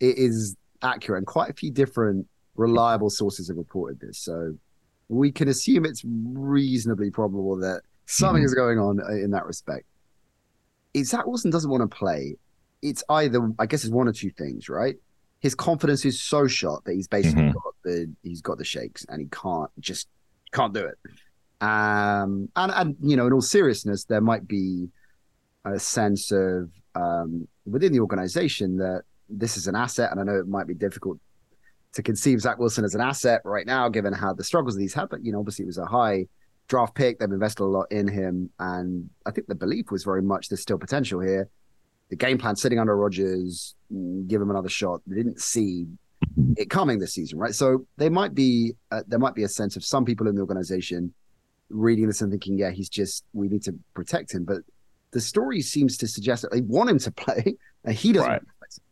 it is accurate and quite a few different reliable sources have reported this. So we can assume it's reasonably probable that something mm-hmm. is going on in that respect. If Zach Wilson doesn't want to play, it's either, I guess it's one or two things, right? His confidence is so shot that he's basically mm-hmm. got the he's got the shakes and he can't just can't do it. Um, and and you know, in all seriousness, there might be a sense of um, within the organization that this is an asset, and I know it might be difficult to conceive Zach Wilson as an asset right now, given how the struggles that he's had. But you know, obviously, it was a high draft pick. They've invested a lot in him, and I think the belief was very much there's still potential here the game plan sitting under Rodgers, mm, give him another shot. They didn't see it coming this season, right? So they might be uh, there might be a sense of some people in the organization reading this and thinking, yeah, he's just we need to protect him. But the story seems to suggest that they want him to play, and he doesn't. Right.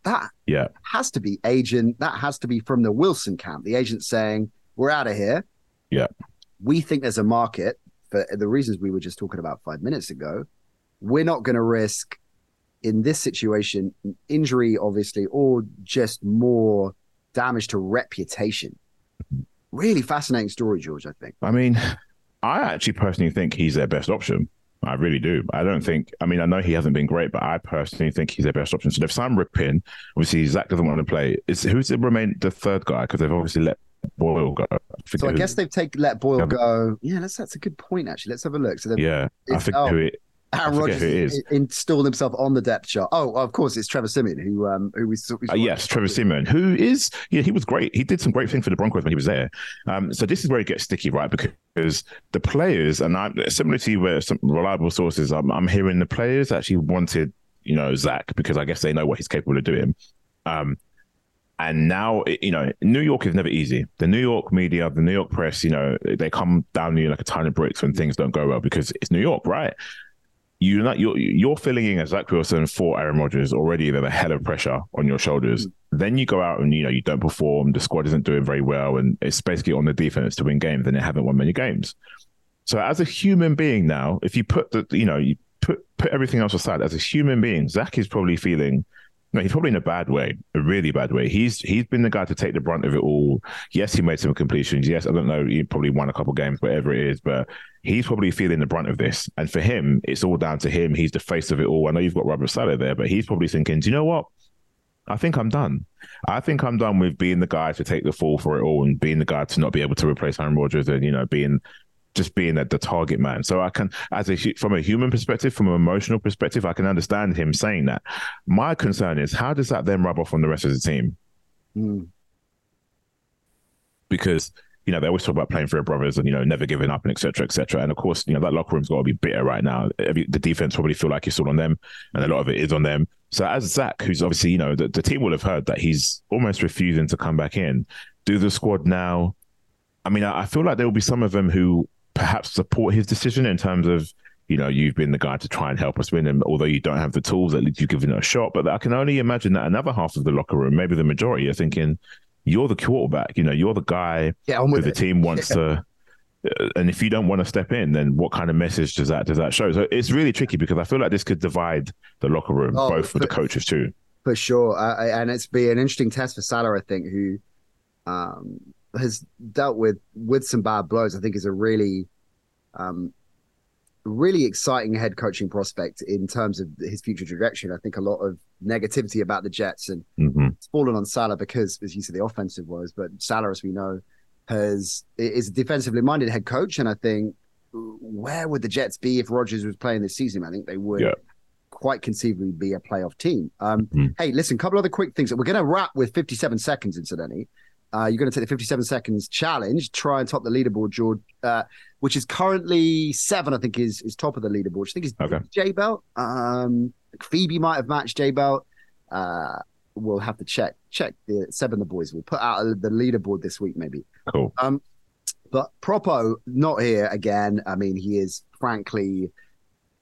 That yeah has to be agent. That has to be from the Wilson camp. The agent saying, "We're out of here." Yeah, we think there's a market for the reasons we were just talking about five minutes ago. We're not going to risk in this situation, injury, obviously, or just more damage to reputation. Really fascinating story, George, I think. I mean, I actually personally think he's their best option. I really do. I don't think. I mean, I know he hasn't been great, but I personally think he's their best option. So they've signed Rypien. Obviously, Zach doesn't want to play. Is who's the remain the third guy? Because they've obviously let Boyle go. I so I guess they've taken let Boyle go. Yeah, that's that's a good point. Actually, let's have a look. So yeah, I think oh, who it, Aaron Rodgers installed himself on the depth chart. Oh, of course, it's Trevor Siemian who um who we saw. Uh, yes, Trevor Siemian, who is yeah, he was great. He did some great things for the Broncos when he was there. Um, so this is where it gets sticky, right? Because the players, and I, similar to where some reliable sources, I'm, I'm hearing the players actually wanted you know Zach because I guess they know what he's capable of doing. Um, and now, you know, New York is never easy. The New York media, the New York press, you know, they come down to you like a ton of bricks when things don't go well because it's New York, right? You're not you're you're filling in as Zach Wilson for Aaron Rodgers already. There's a hell of pressure on your shoulders. Mm-hmm. Then you go out and you know you don't perform. The squad isn't doing very well, and it's basically on the defense to win games. And they haven't won many games. So as a human being now, if you put the you know you put put everything else aside, as a human being, Zach is probably feeling. No, he's probably in a bad way, a really bad way. He's he's been the guy to take the brunt of it all. Yes, he made some completions. Yes, I don't know, he probably won a couple games, whatever it is, but he's probably feeling the brunt of this. And for him, it's all down to him. He's the face of it all. I know you've got Robert Saleh there, but he's probably thinking, do you know what? I think I'm done. I think I'm done with being the guy to take the fall for it all and being the guy to not be able to replace Aaron Rodgers and you know being just being the, the target man. So I can, as a from a human perspective, from an emotional perspective, I can understand him saying that. My concern is how does that then rub off on the rest of the team? Mm. Because you know they always talk about playing for their brothers and you know never giving up and etc. etc. And of course, you know that locker room's got to be bitter right now. Every, the defense probably feel like it's all on them, and a lot of it is on them. So as Zach, who's obviously you know the, the team will have heard that he's almost refusing to come back in. Do the squad now? I mean, I, I feel like there will be some of them who perhaps support his decision in terms of you know you've been the guy to try and help us win and although you don't have the tools at least you've given it a shot but i can only imagine that another half of the locker room maybe the majority are thinking you're the quarterback you know you're the guy yeah, who the team wants to uh, and if you don't want to step in then what kind of message does that does that show? So it's really tricky because i feel like this could divide the locker room oh, both for, the coaches too. for sure. Uh, and it's be an interesting test for Saleh i think who um has dealt with with some bad blows. I think is a really, um, really exciting head coaching prospect in terms of his future direction. I think a lot of negativity about the Jets and mm-hmm. it's fallen on Saleh because, as you said, the offensive was, but Saleh, as we know, has is a defensively minded head coach, and I think where would the Jets be if Rodgers was playing this season? I think they would. Yeah quite conceivably be a playoff team. Um, mm. Hey, listen, a couple other quick things. That we're going to wrap with 57 seconds, incidentally. Uh, you're going to take the 57 seconds challenge, try and top the leaderboard, George, uh, which is currently seven. I think is is top of the leaderboard. I think is okay. J Belt. Um, Phoebe might have matched J Belt. Uh, we'll have to check check the seven the boys. We'll put out the leaderboard this week, maybe. Cool. Um, but Propo not here again. I mean, he is frankly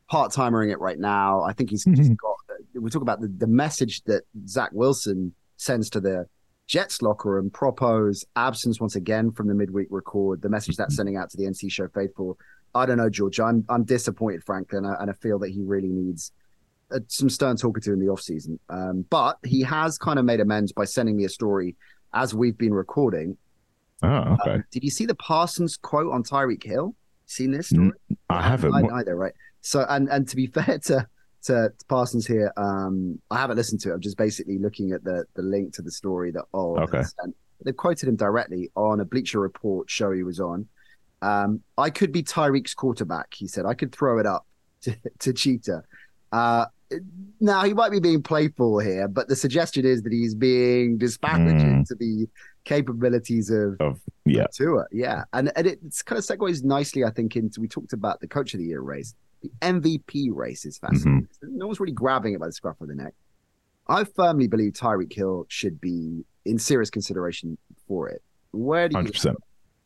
part timering it right now. I think he's mm-hmm. got. We talk about the, the message that Zach Wilson sends to the Jets locker room, Propo's absence once again from the midweek record, the message that's sending out to the NC show faithful. I don't know, George. I'm I'm disappointed, frankly, and I, and I feel that he really needs uh, some stern talking to in the offseason. Um, but he has kind of made amends by sending me a story as we've been recording. Oh, okay. Um, did you see the Parsons quote on Tyreek Hill? Seen this story? I haven't. I, either, right? So, and and to be fair to to, to Parsons here. Um, I haven't listened to it. I'm just basically looking at the the link to the story that oh okay. They've quoted him directly on a Bleacher Report show he was on. Um, I could be Tyreek's quarterback, he said. I could throw it up to, to Cheetah. Uh, now he might be being playful here, but the suggestion is that he's being disparaging mm. to the capabilities of, of yeah Tua. Yeah, and and it it's kind of segues nicely, I think, into we talked about the coach of the year race the MVP race is fascinating. Mm-hmm. No one's really grabbing it by the scruff of the neck. I firmly believe Tyreek Hill should be in serious consideration for it. Where do you? Hundred percent.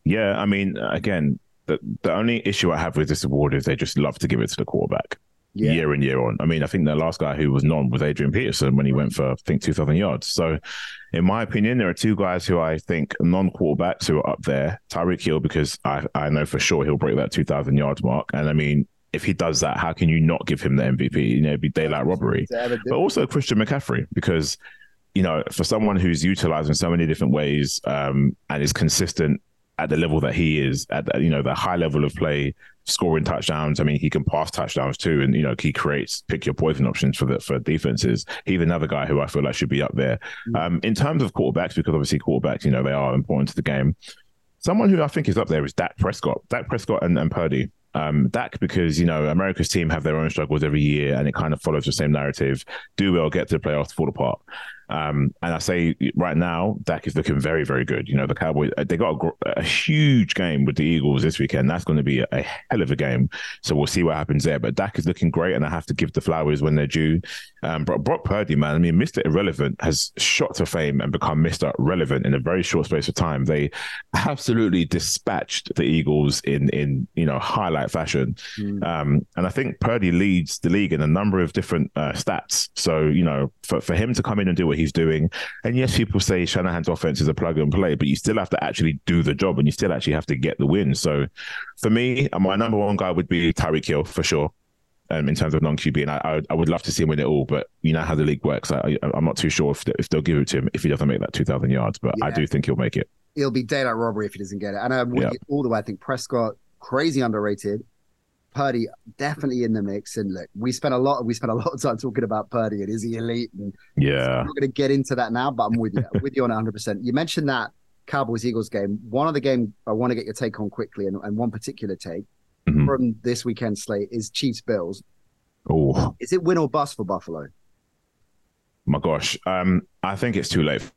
Yeah, I mean, again, the the only issue I have with this award is they just love to give it to the quarterback. Yeah. Year in year on. I mean, I think the last guy who was non was Adrian Peterson when he went for I think two thousand yards. So, in my opinion, there are two guys who I think non quarterbacks who are up there. Tyreek Hill because I I know for sure he'll break that two thousand yards mark, and I mean if he does that, how can you not give him the MVP? You know, it'd be daylight robbery. But also Christian McCaffrey, because you know, for someone who's utilized in so many different ways um, and is consistent at the level that he is, at the, you know the high level of play, scoring touchdowns. I mean, he can pass touchdowns too, and you know he creates pick your poison options for the for defenses. He's another guy who I feel like should be up there. Mm-hmm. Um, in terms of quarterbacks, because obviously quarterbacks, you know, they are important to the game. Someone who I think is up there is Dak Prescott. Dak Prescott and, and Purdy um, Dak because you know America's team have their own struggles every year, and it kind of follows the same narrative. Do well, get to the playoffs, fall apart. Um, and I say right now, Dak is looking very, very good. You know, the Cowboys, uh, they got a, a huge game with the Eagles this weekend. That's going to be a, a, hell of a game. So we'll see what happens there. But Dak is looking great, and I have to give the flowers when they're due. Um, but Brock Purdy, man, I mean, Mr. Irrelevant has shot to fame and become Mr. Relevant in a very short space of time. They absolutely dispatched the Eagles in, in you know, highlight fashion. Mm. Um, and I think Purdy leads the league in a number of different uh, stats. So, you know, for, for him to come in and do what he's doing. And yes, people say Shanahan's offense is a plug and play, but you still have to actually do the job and you still actually have to get the win. So for me, my number one guy would be Tyreek Hill for sure. Um, in terms of non QB, and I, I, I would love to see him win it all. But you know how the league works. I, I, am not too sure if they, if they'll give it to him if he doesn't make that 2,000 yards. But I do think he'll make it. It'll be daylight robbery if he doesn't get it. And I'm with Yep. you all the way. I think Prescott crazy underrated. Purdy definitely in the mix. And look, we spent a lot. We spent a lot of time talking about Purdy and is he elite? And Yeah. I'm not going to get into that now, but I'm with you. I'm with you on 100. percent You mentioned that Cowboys Eagles game. One of the game I want to get your take on quickly, and, and one particular take Mhm. from this weekend slate is Chiefs Bills. Oh Is it win or bust for Buffalo? my gosh. Um, I think it's too late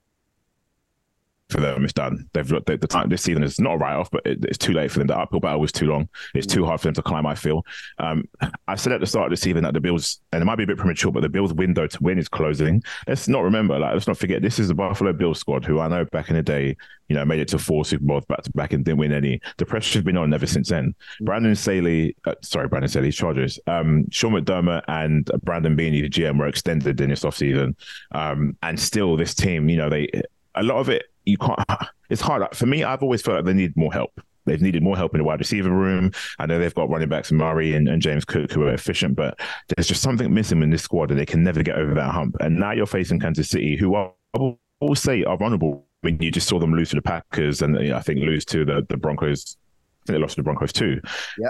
for them. It's done. They've looked. The, time this season is not a write off, but it, it's too late for them. The uphill battle was too long. It's too hard for them to climb. I feel. Um, I said at the start of the season that the Bills, and it might be a bit premature, but the Bills' window to win is closing. Let's not remember, like, let's not forget, this is the Buffalo Bills squad, who I know back in the day, you know, made it to four Super Bowls back to back and didn't win any. The pressure's been on ever since then. Brandon Staley, uh, sorry, Brandon Staley, Chargers. Um, Sean McDermott and Brandon Beane, the GM, were extended in this offseason. Um, and still, this team, you know, they a lot of it you can't. It's hard for me. I've always felt like they need more help. They've needed more help in the wide receiver room. I know they've got running backs Murray and, and James Cook who are efficient, but there's just something missing in this squad, and they can never get over that hump. And now you're facing Kansas City, who are, I will say are vulnerable. I mean, you just saw them lose to the Packers, and I think lose to the the Broncos. I think they lost to the Broncos too.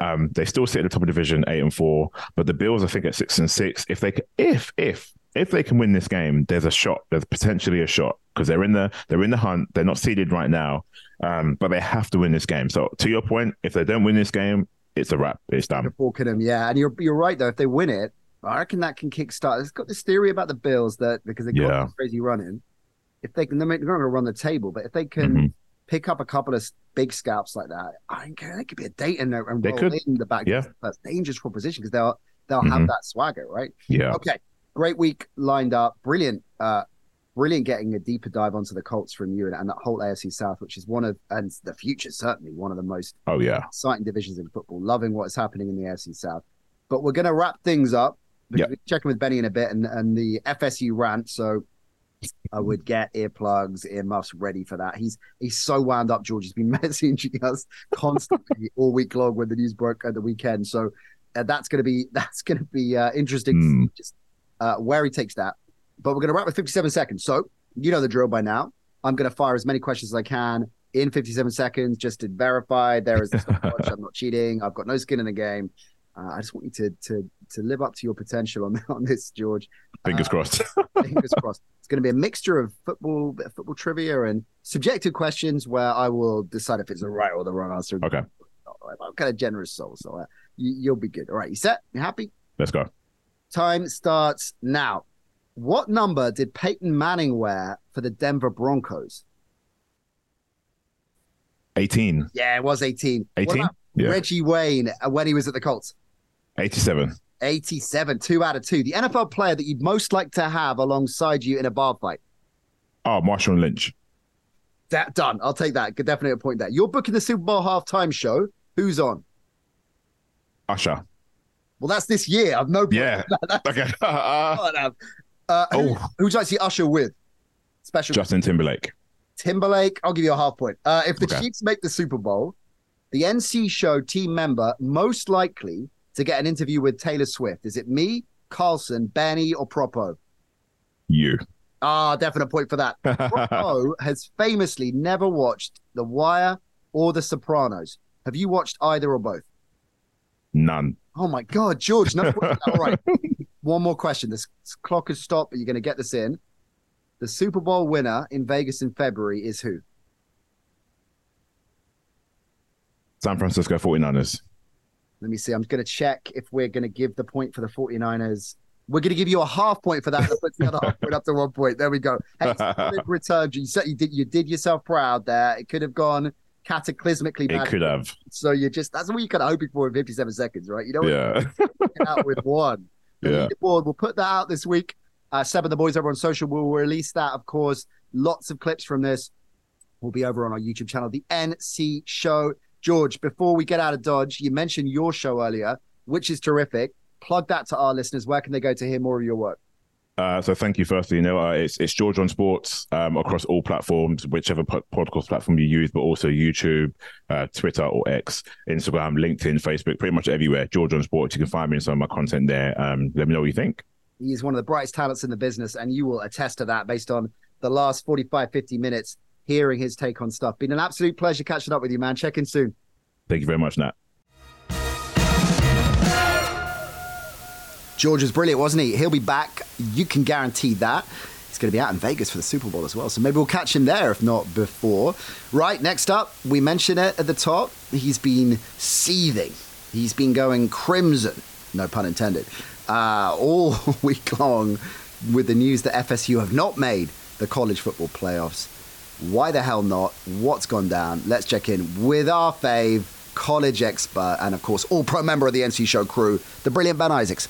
Um, they still sit at the top of division, eight and four. But the Bills, I think, at six and six. If they, if if if they can win this game, there's a shot. There's potentially a shot because they're in the they're in the hunt. They're not seeded right now, um, but they have to win this game. So to your point, if they don't win this game, it's a wrap. It's done. Falkenham, yeah. And you're you're right though. If they win it, I reckon that can kickstart. It's got this theory about the Bills that because they got Yeah. this crazy running, if they can, they're not going to run the table, but if they can Mhm. pick up a couple of big scalps like that, I don't care. They could be a date there and They roll could. in the back. Yeah. That's dangerous proposition because they'll they'll have Mhm. that swagger, right? Yeah. Okay. Great week lined up. Brilliant. Uh, brilliant getting a deeper dive onto the Colts from you and, and that whole AFC South, which is one of and the future certainly one of the most Oh yeah. exciting divisions in football. Loving what is happening in the AFC South. But we're going to wrap things up. because Yep. we're checking with Benny in a bit and, and the FSU rant. So I would get earplugs, earmuffs ready for that. He's he's so wound up, George. He's been messaging us constantly all week long when the news broke at the weekend. So uh, that's going to be that's going to be uh, interesting to Hmm. just uh, where he takes that. But we're going to wrap with 57 seconds. So you know the drill by now. I'm going to fire as many questions as I can in 57 seconds just to verify there is stopwatch. I'm not cheating. I've got no skin in the game. Uh, I just want you to to to live up to your potential on on this, George. Fingers Uh, crossed. Fingers crossed. It's going to be a mixture of football, of football trivia, and subjective questions where I will decide if it's the right or the wrong answer. Okay. I'm kind of generous soul, so uh, you, you'll be good. All right, you set? You happy? Let's go. Time starts now. What number did Peyton Manning wear for the Denver Broncos? 18. Yeah, it was 18. 18? Yeah. Reggie Wayne uh, when he was at the Colts? 87. 87, two out of two. The NFL player that you'd most like to have alongside you in a bar fight. Oh, Marshawn Lynch. That done. I'll take that. Could definitely a point there. You're booking the Super Bowl halftime show. Who's on? Usher. Well, that's this year. I've no. Yeah. okay. Uh, Uh, who, Oh. who'd you like to see Usher with? Special Justin Timberlake. Timberlake. I'll give you a half point. Uh, if the Okay. Chiefs make the Super Bowl, the NC show team member most likely to get an interview with Taylor Swift is it me, Carlson, Benny, or Propo? You. Ah, definite point for that. Propo has famously never watched The Wire or The Sopranos. Have you watched either or both? None. Oh my God, George! No, all right. One more question. This clock has stopped, but you're going to get this in. The Super Bowl winner in Vegas in February is who? San Francisco 49ers. Let me see. I'm going to check if we're going to give the point for the 49ers. We're going to give you a half point for that. That puts the other half point up to one point. There we go. Hey, solid return. You said you did. You did yourself proud there. It could have gone cataclysmically It bad. could have. So you just that's what you're kind of hoping for in 57 seconds, right? You don't Yeah. out with one. Yeah. leaderboard. We'll put that out this week. Uh, Seb and the boys over on social We'll release that, of course. Lots of clips from this will be over on our YouTube channel, the NC Show. George, before we get out of Dodge, you mentioned your show earlier, which is terrific. Plug that to our listeners. Where can they go to hear more of your work? Uh, so thank you, firstly. You know, uh, it's it's George on Sports um, across all platforms, whichever po- podcast platform you use, but also YouTube, uh, Twitter or X, Instagram, LinkedIn, Facebook, pretty much everywhere. George on Sports. You can find me in some of my content there. Um, let me know what you think. He's one of the brightest talents in the business, and you will attest to that based on the last 45, 50 minutes hearing his take on stuff. Been an absolute pleasure catching up with you, man. Check in soon. Thank you very much, Nat. George was brilliant, wasn't he? He'll be back. You can guarantee that. He's going to be out in Vegas for the Super Bowl as well. So maybe we'll catch him there, if not before. Right, next up, we mentioned it at the top. He's been seething. He's been going crimson, no pun intended, uh, all week long with the news that FSU have not made the college football playoffs. Why the hell not? What's gone down? Let's check in with our fave college expert and, of course, all pro member of the NC Show crew, the brilliant Ben Isaacs.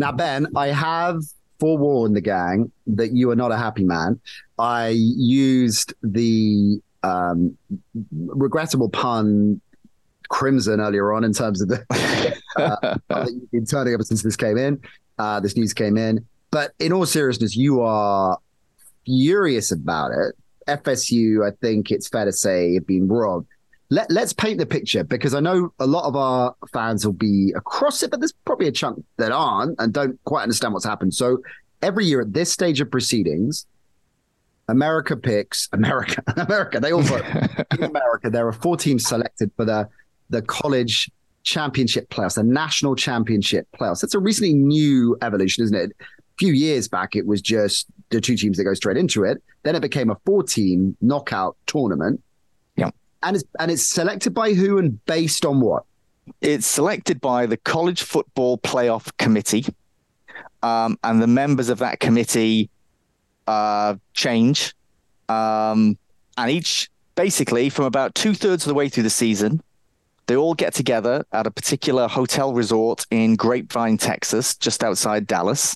Now, Ben, I have forewarned the gang that you are not a happy man. I used the um, regrettable pun crimson earlier on in terms of the uh, that you've been turning ever since this came in, uh, this news came in. But in all seriousness, you are furious about it. FSU, I think it's fair to say, have been robbed. Let, let's paint the picture because I know a lot of our fans will be across it, but there's probably a chunk that aren't and don't quite understand what's happened. So every year at this stage of proceedings, America picks America. America. They all vote in America. There are four teams selected for the the college championship playoffs, the national championship playoffs. It's a recently new evolution, isn't it? A few years back, it was just the two teams that go straight into it. Then it became a four team knockout tournament. And it's and it's selected by who and based on what? It's selected by the College Football Playoff Committee, um, and the members of that committee uh, change, um, and each basically from about two thirds of the way through the season, they all get together at a particular hotel resort in Grapevine, Texas, just outside Dallas,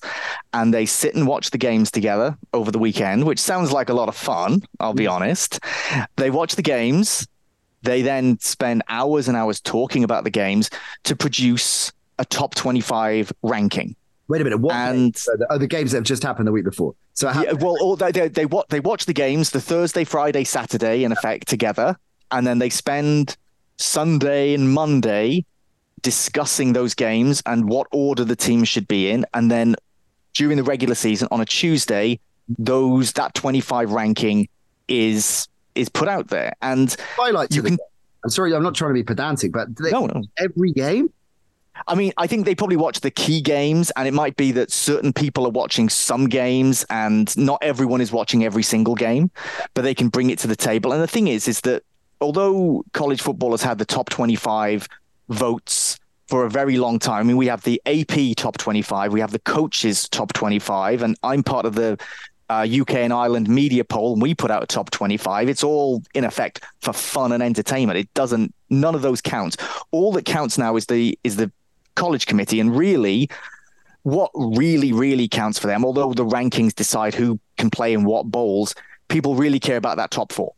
and they sit and watch the games together over the weekend, which sounds like a lot of fun. I'll be honest. They watch the games. They then spend hours and hours talking about the games to produce a top 25 ranking. Wait a minute. What And- the, oh, the games that have just happened the week before. So Yeah, well, all, they, they, they, wa- they watch the games the Thursday, Friday, Saturday in effect together, and then they spend Sunday and Monday discussing those games and what order the teams should be in, and then during the regular season on a Tuesday, those that 25 ranking is is put out there, and highlights you can game. I'm sorry, I'm not trying to be pedantic, but they, No, no. every game. I mean, I think they probably watch the key games, and it might be that certain people are watching some games, and not everyone is watching every single game, but they can bring it to the table. And the thing is, is that although college football has had the top 25 votes for a very long time, I mean, we have the AP top 25, we have the coaches top 25, and I'm part of the uh, UK and Ireland media poll, and we put out a top 25. It's all in effect for fun and entertainment. It doesn't. None of those count. All that counts now is the is the college committee, and really, what really really counts for them. Although the rankings decide who can play in what bowls, people really care about that top four.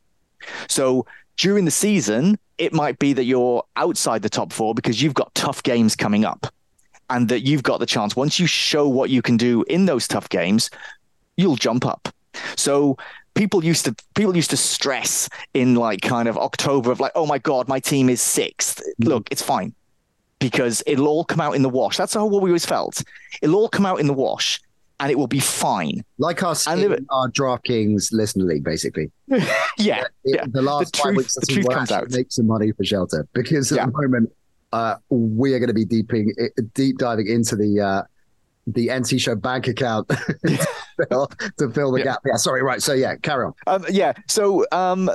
So during the season, it might be that you're outside the top four because you've got tough games coming up and that you've got the chance once you show what you can do in those tough games you'll jump up. So people used to people used to stress in like kind of October of like, oh my god, my team is sixth. Mm. Look, it's fine because it'll all come out in the wash. That's how what we always felt. It'll all come out in the wash. And it will be fine, like us and in our DraftKings listener league, basically. yeah, it, yeah. The last the truth, weeks, the truth comes out. Make some money for shelter because at yeah. the moment uh, we are going to be deeping, deep diving into the uh, the NC Show bank account to, fill, to fill the yeah. gap. Yeah, sorry, right. So yeah, carry on. Um, yeah, so um,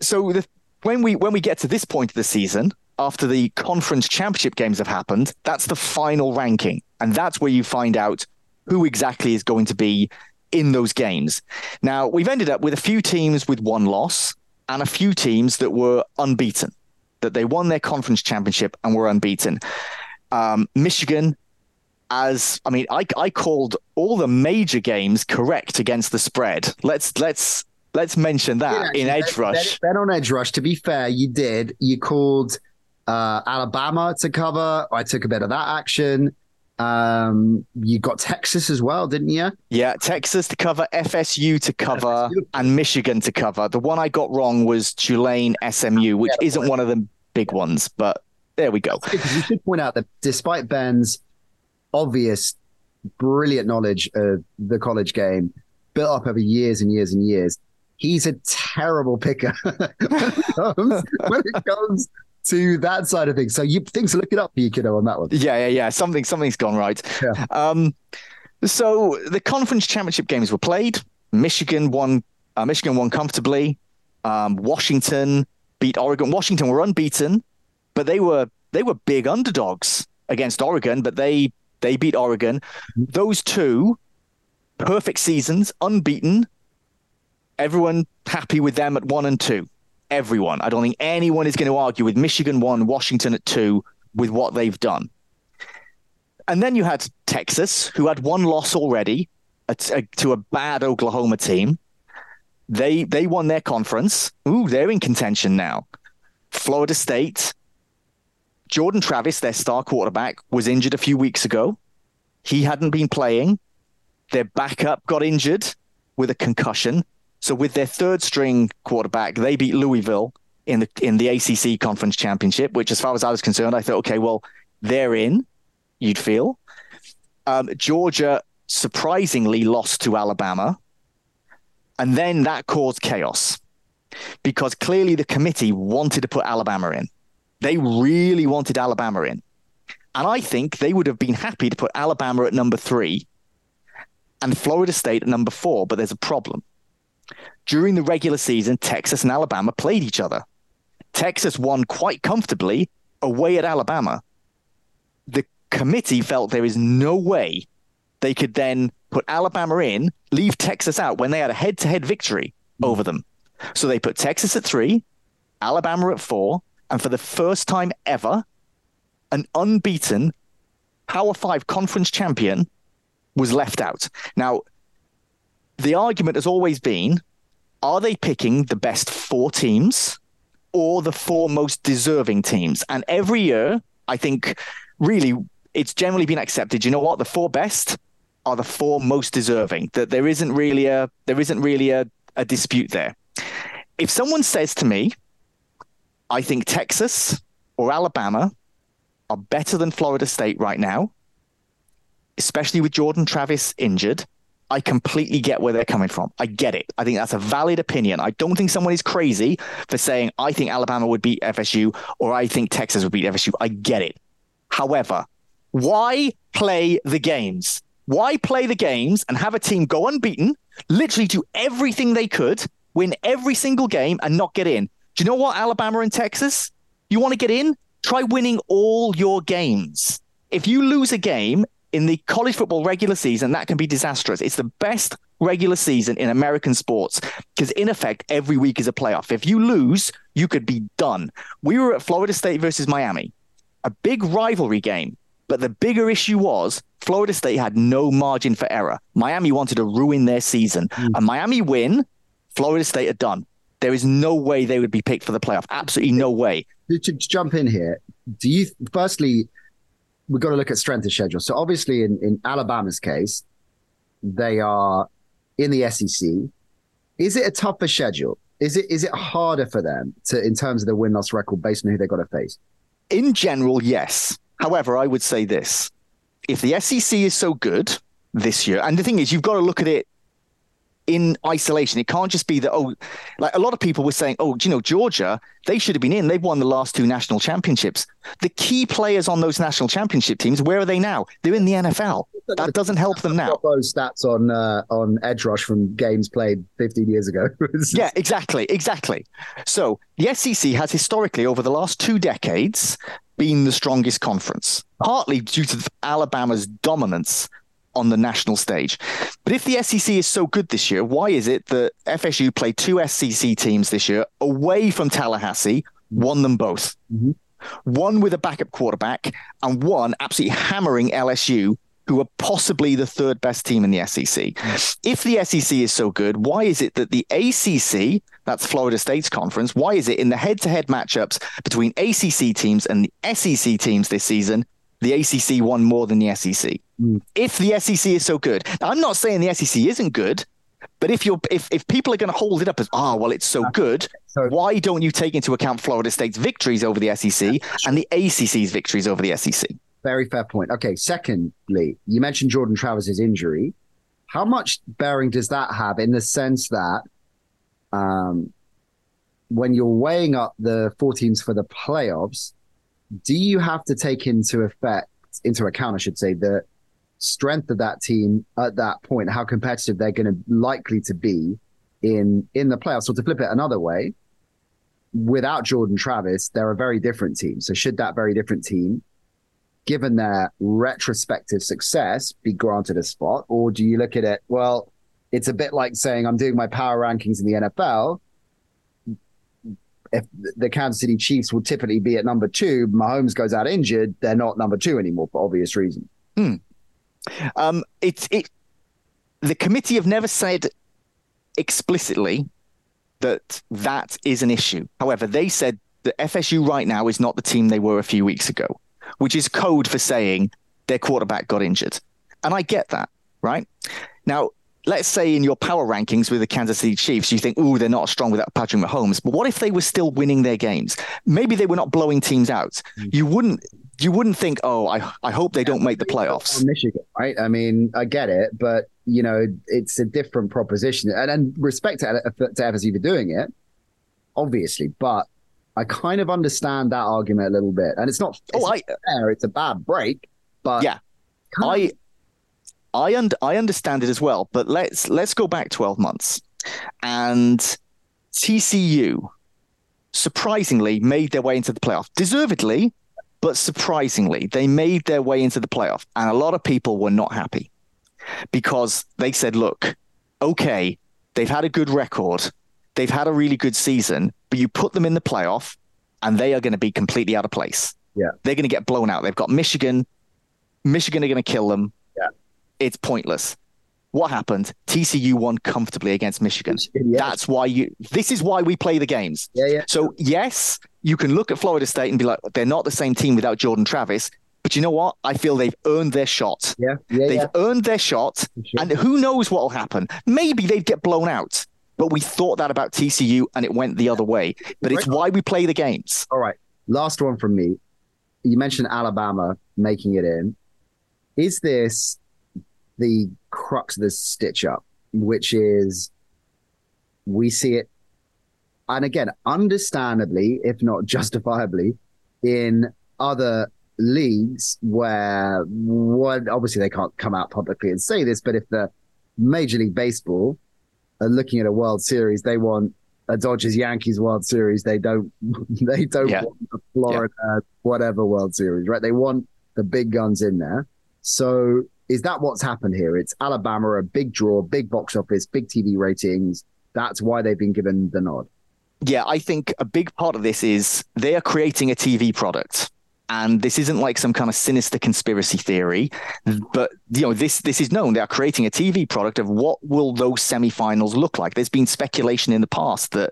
so the, when we when we get to this point of the season, after the conference championship games have happened, that's the final ranking, and that's where you find out who exactly is going to be in those games. Now we've ended up with a few teams with one loss and a few teams that were unbeaten, that they won their conference championship and were unbeaten. Um, Michigan as I mean, I I called all the major games correct against the spread. Let's let's let's mention that in Edge Rush. Bet, bet, on Edge Rush. To be fair, you did. You called uh, Alabama to cover. I took a bit of that action. Um, you got Texas as well, didn't you? Yeah, Texas to cover, FSU to cover, FSU. and Michigan to cover. The one I got wrong was Tulane SMU, which yeah, isn't one of the big ones, but there we go. You should point out that despite Ben's obvious, brilliant knowledge of the college game built up over years and years and years. He's a terrible picker when, it comes, when it comes to that side of things. So you things to look it up for you, kiddo, on that one. Yeah, yeah, yeah. Something something's gone right. Yeah. Um, so the conference championship games were played. Michigan won. Uh, Michigan won comfortably. Um, Washington beat Oregon. Washington were unbeaten, but they were they were big underdogs against Oregon. But they they beat Oregon. Mm-hmm. Those two, perfect seasons, unbeaten. Everyone happy with them at one and two. Everyone. I don't think anyone is going to argue with Michigan one, Washington at two with what they've done. And then you had Texas, who had one loss already uh, to a bad Oklahoma team. They they won their conference. Ooh, they're in contention now. Florida State Jordan Travis, their star quarterback, was injured a few weeks ago. He hadn't been playing. Their backup got injured with a concussion. So with their third string quarterback, they beat Louisville in the in the ACC conference championship, which as far as I was concerned, I thought, okay, well, they're in, you'd feel. Um, Georgia surprisingly lost to Alabama. And then that caused chaos because clearly the committee wanted to put Alabama in. They really wanted Alabama in. And I think they would have been happy to put Alabama at number three and Florida State at number four. But there's a problem. During the regular season, Texas and Alabama played each other. Texas won quite comfortably away at Alabama. The committee felt there is no way they could then put Alabama in, leave Texas out when they had a head to head victory over them. So they put Texas at three, Alabama at four, and for the first time ever, an unbeaten Power Five conference champion was left out. Now, the argument has always been are they picking the best four teams or the four most deserving teams? And every year, I think really it's generally been accepted. You know what? The four best are the four most deserving. That there isn't really a there isn't really a, a dispute there. If someone says to me, I think Texas or Alabama are better than Florida State right now, especially with Jordan Travis injured. I completely get where they're coming from. I get it. I think that's a valid opinion. I don't think someone is crazy for saying, I think Alabama would beat FSU or I think Texas would beat FSU. I get it. However, why play the games? Why play the games and have a team go unbeaten, literally do everything they could, win every single game, and not get in? Do you know what, Alabama and Texas? You want to get in? Try winning all your games. If you lose a game in the college football regular season, that can be disastrous. It's the best regular season in American sports because, in effect, every week is a playoff. If you lose, you could be done. We were at Florida State versus Miami, a big rivalry game. But the bigger issue was Florida State had no margin for error. Miami wanted to ruin their season. Mm. A Miami win, Florida State are done. There is no way they would be picked for the playoff. Absolutely no way. To jump in here, do you firstly we've got to look at strength of schedule. So obviously, in, in Alabama's case, they are in the SEC. Is it a tougher schedule? Is it is it harder for them to in terms of the win loss record based on who they've got to face? In general, yes. However, I would say this: if the SEC is so good this year, and the thing is, you've got to look at it in isolation. It can't just be that, oh, like a lot of people were saying, oh, you know, Georgia, they should have been in. They've won the last two national championships. The key players on those national championship teams, where are they now? They're in the NFL. That doesn't help them now. Those stats on uh, on edge rush from games played 15 years ago. yeah, exactly, exactly. So the SEC has historically, over the last two decades, been the strongest conference, partly due to Alabama's dominance on the national stage. But if the SEC is so good this year, why is it that FSU played two SEC teams this year away from Tallahassee, won them both? Mm-hmm. One with a backup quarterback and one absolutely hammering LSU, who are possibly the third best team in the SEC. Mm-hmm. If the SEC is so good, why is it that the ACC, that's Florida State's conference, why is it in the head to head matchups between ACC teams and the SEC teams this season, the ACC won more than the SEC? Mm. If the SEC is so good, now, I'm not saying the SEC isn't good, but if you're if, if people are going to hold it up as ah oh, well it's so good, so, why don't you take into account Florida State's victories over the SEC and the ACC's victories over the SEC? Very fair point. Okay, secondly, you mentioned Jordan Travis's injury. How much bearing does that have in the sense that um, when you're weighing up the four teams for the playoffs, do you have to take into effect into account, I should say, the strength of that team at that point, how competitive they're going to likely to be in in the playoffs. Or to flip it another way, without Jordan Travis, they're a very different team. So should that very different team, given their retrospective success, be granted a spot, or do you look at it? Well, it's a bit like saying I'm doing my power rankings in the NFL. If the Kansas City Chiefs will typically be at number two, Mahomes goes out injured, they're not number two anymore for obvious reasons. Hmm. Um, it's it. The committee have never said explicitly that that is an issue. However, they said that FSU right now is not the team they were a few weeks ago, which is code for saying their quarterback got injured. And I get that, right? Now, let's say in your power rankings with the Kansas City Chiefs, you think, oh, they're not strong without Patrick Mahomes. But what if they were still winning their games? Maybe they were not blowing teams out. Mm. You wouldn't you wouldn't think, oh, I I hope they don't make the playoffs. Michigan, right? I mean, I get it, but you know, it's a different proposition, and, and respect to, to FSU for doing it, obviously, but I kind of understand that argument a little bit, and it's not. It's oh, I, fair. It's a bad break, but yeah, I I und- I understand it as well. But let's let's go back twelve months, and TCU surprisingly made their way into the playoff, deservedly but surprisingly, they made their way into the playoff, and a lot of people were not happy because they said, look, okay, they've had a good record, they've had a really good season, but you put them in the playoff, and they are going to be completely out of place. Yeah. They're going to get blown out. They've got Michigan. Michigan are going to kill them. Yeah. It's pointless. What happened? TCU won comfortably against Michigan. Yes. That's why you. This is why we play the games. Yeah, yeah. So yes, you can look at Florida State and be like, they're not the same team without Jordan Travis. But you know what? I feel they've earned their shot. Yeah, yeah They've yeah. earned their shot. Sure. And who knows what will happen? Maybe they'd get blown out. But we thought that about TCU and it went the other way. But it's why we play the games. All right. Last one from me. You mentioned Alabama making it in. Is this the crux of this stitch up, which is we see it and again, understandably, if not justifiably, in other leagues where one obviously they can't come out publicly and say this, but if the Major League Baseball are looking at a World Series, they want a Dodgers Yankees World Series. They don't they don't Yeah. want a Florida whatever World Series, right? They want the big guns in there. So is that what's happened here? It's Alabama, a big draw, big box office, big TV ratings. That's why they've been given the nod. Yeah, I think a big part of this is they are creating a TV product. And this isn't like some kind of sinister conspiracy theory, but you know this this is known. They are creating a TV product of what will those semifinals look like. There's been speculation in the past that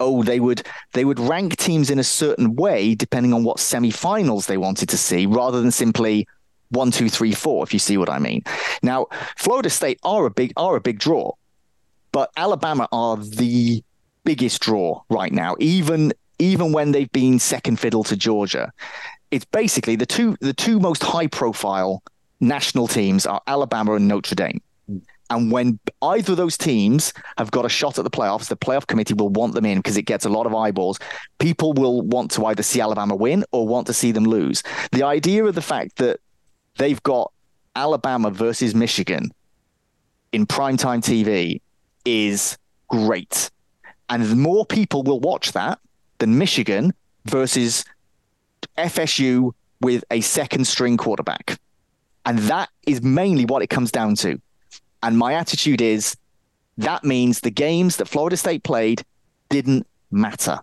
oh they would they would rank teams in a certain way depending on what semifinals they wanted to see, rather than simply one, two, three, four. If you see what I mean. Now, Florida State are a big are a big draw, but Alabama are the biggest draw right now. Even even when they've been second fiddle to Georgia, it's basically the two the two most high profile national teams are Alabama and Notre Dame. And when either of those teams have got a shot at the playoffs, the playoff committee will want them in because it gets a lot of eyeballs. People will want to either see Alabama win or want to see them lose. The idea of the fact that they've got Alabama versus Michigan in primetime TV is great. And more people will watch that than Michigan versus FSU with a second string quarterback. And that is mainly what it comes down to. And my attitude is that means the games that Florida State played didn't matter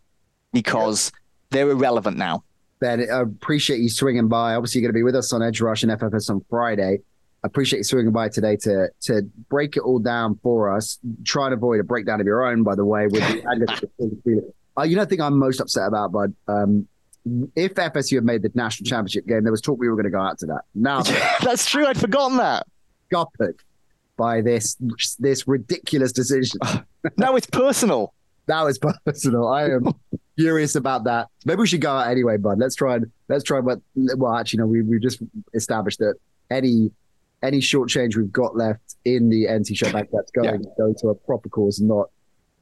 because they're irrelevant now. Ben, I appreciate you swinging by. Obviously, you're going to be with us on Edge Rush and FFS on Friday. I appreciate you swinging by today to to break it all down for us. Try and avoid a breakdown of your own, by the way. With the, uh, you know, the thing I'm most upset about, bud. Um, if FSU had made the national championship game, there was talk we were going to go out to that. Now that's true. I'd forgotten that. Scuppered by this this ridiculous decision. now it's personal. Now it's personal. I am furious about that. Maybe we should go out anyway, bud. Let's try and let's try. But well, actually, no. We we just established that any any short change we've got left in the NC Show back that's going Yeah. go to a proper cause, not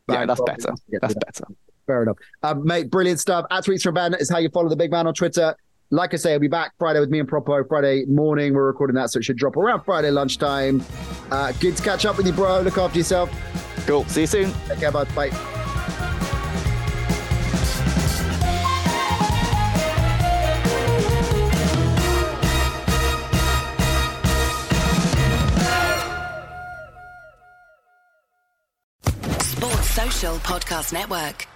Yeah, that's better. That's better. Fair enough. Um, mate, brilliant stuff. At Tweets from Ben is how you follow the big man on Twitter. Like I say, I'll be back Friday with me and Propo. Friday morning, we're recording that, so it should drop around Friday lunchtime. Uh, good to catch up with you, bro. Look after yourself. Cool. See you soon. Take care, bud. Bye. Podcast Network.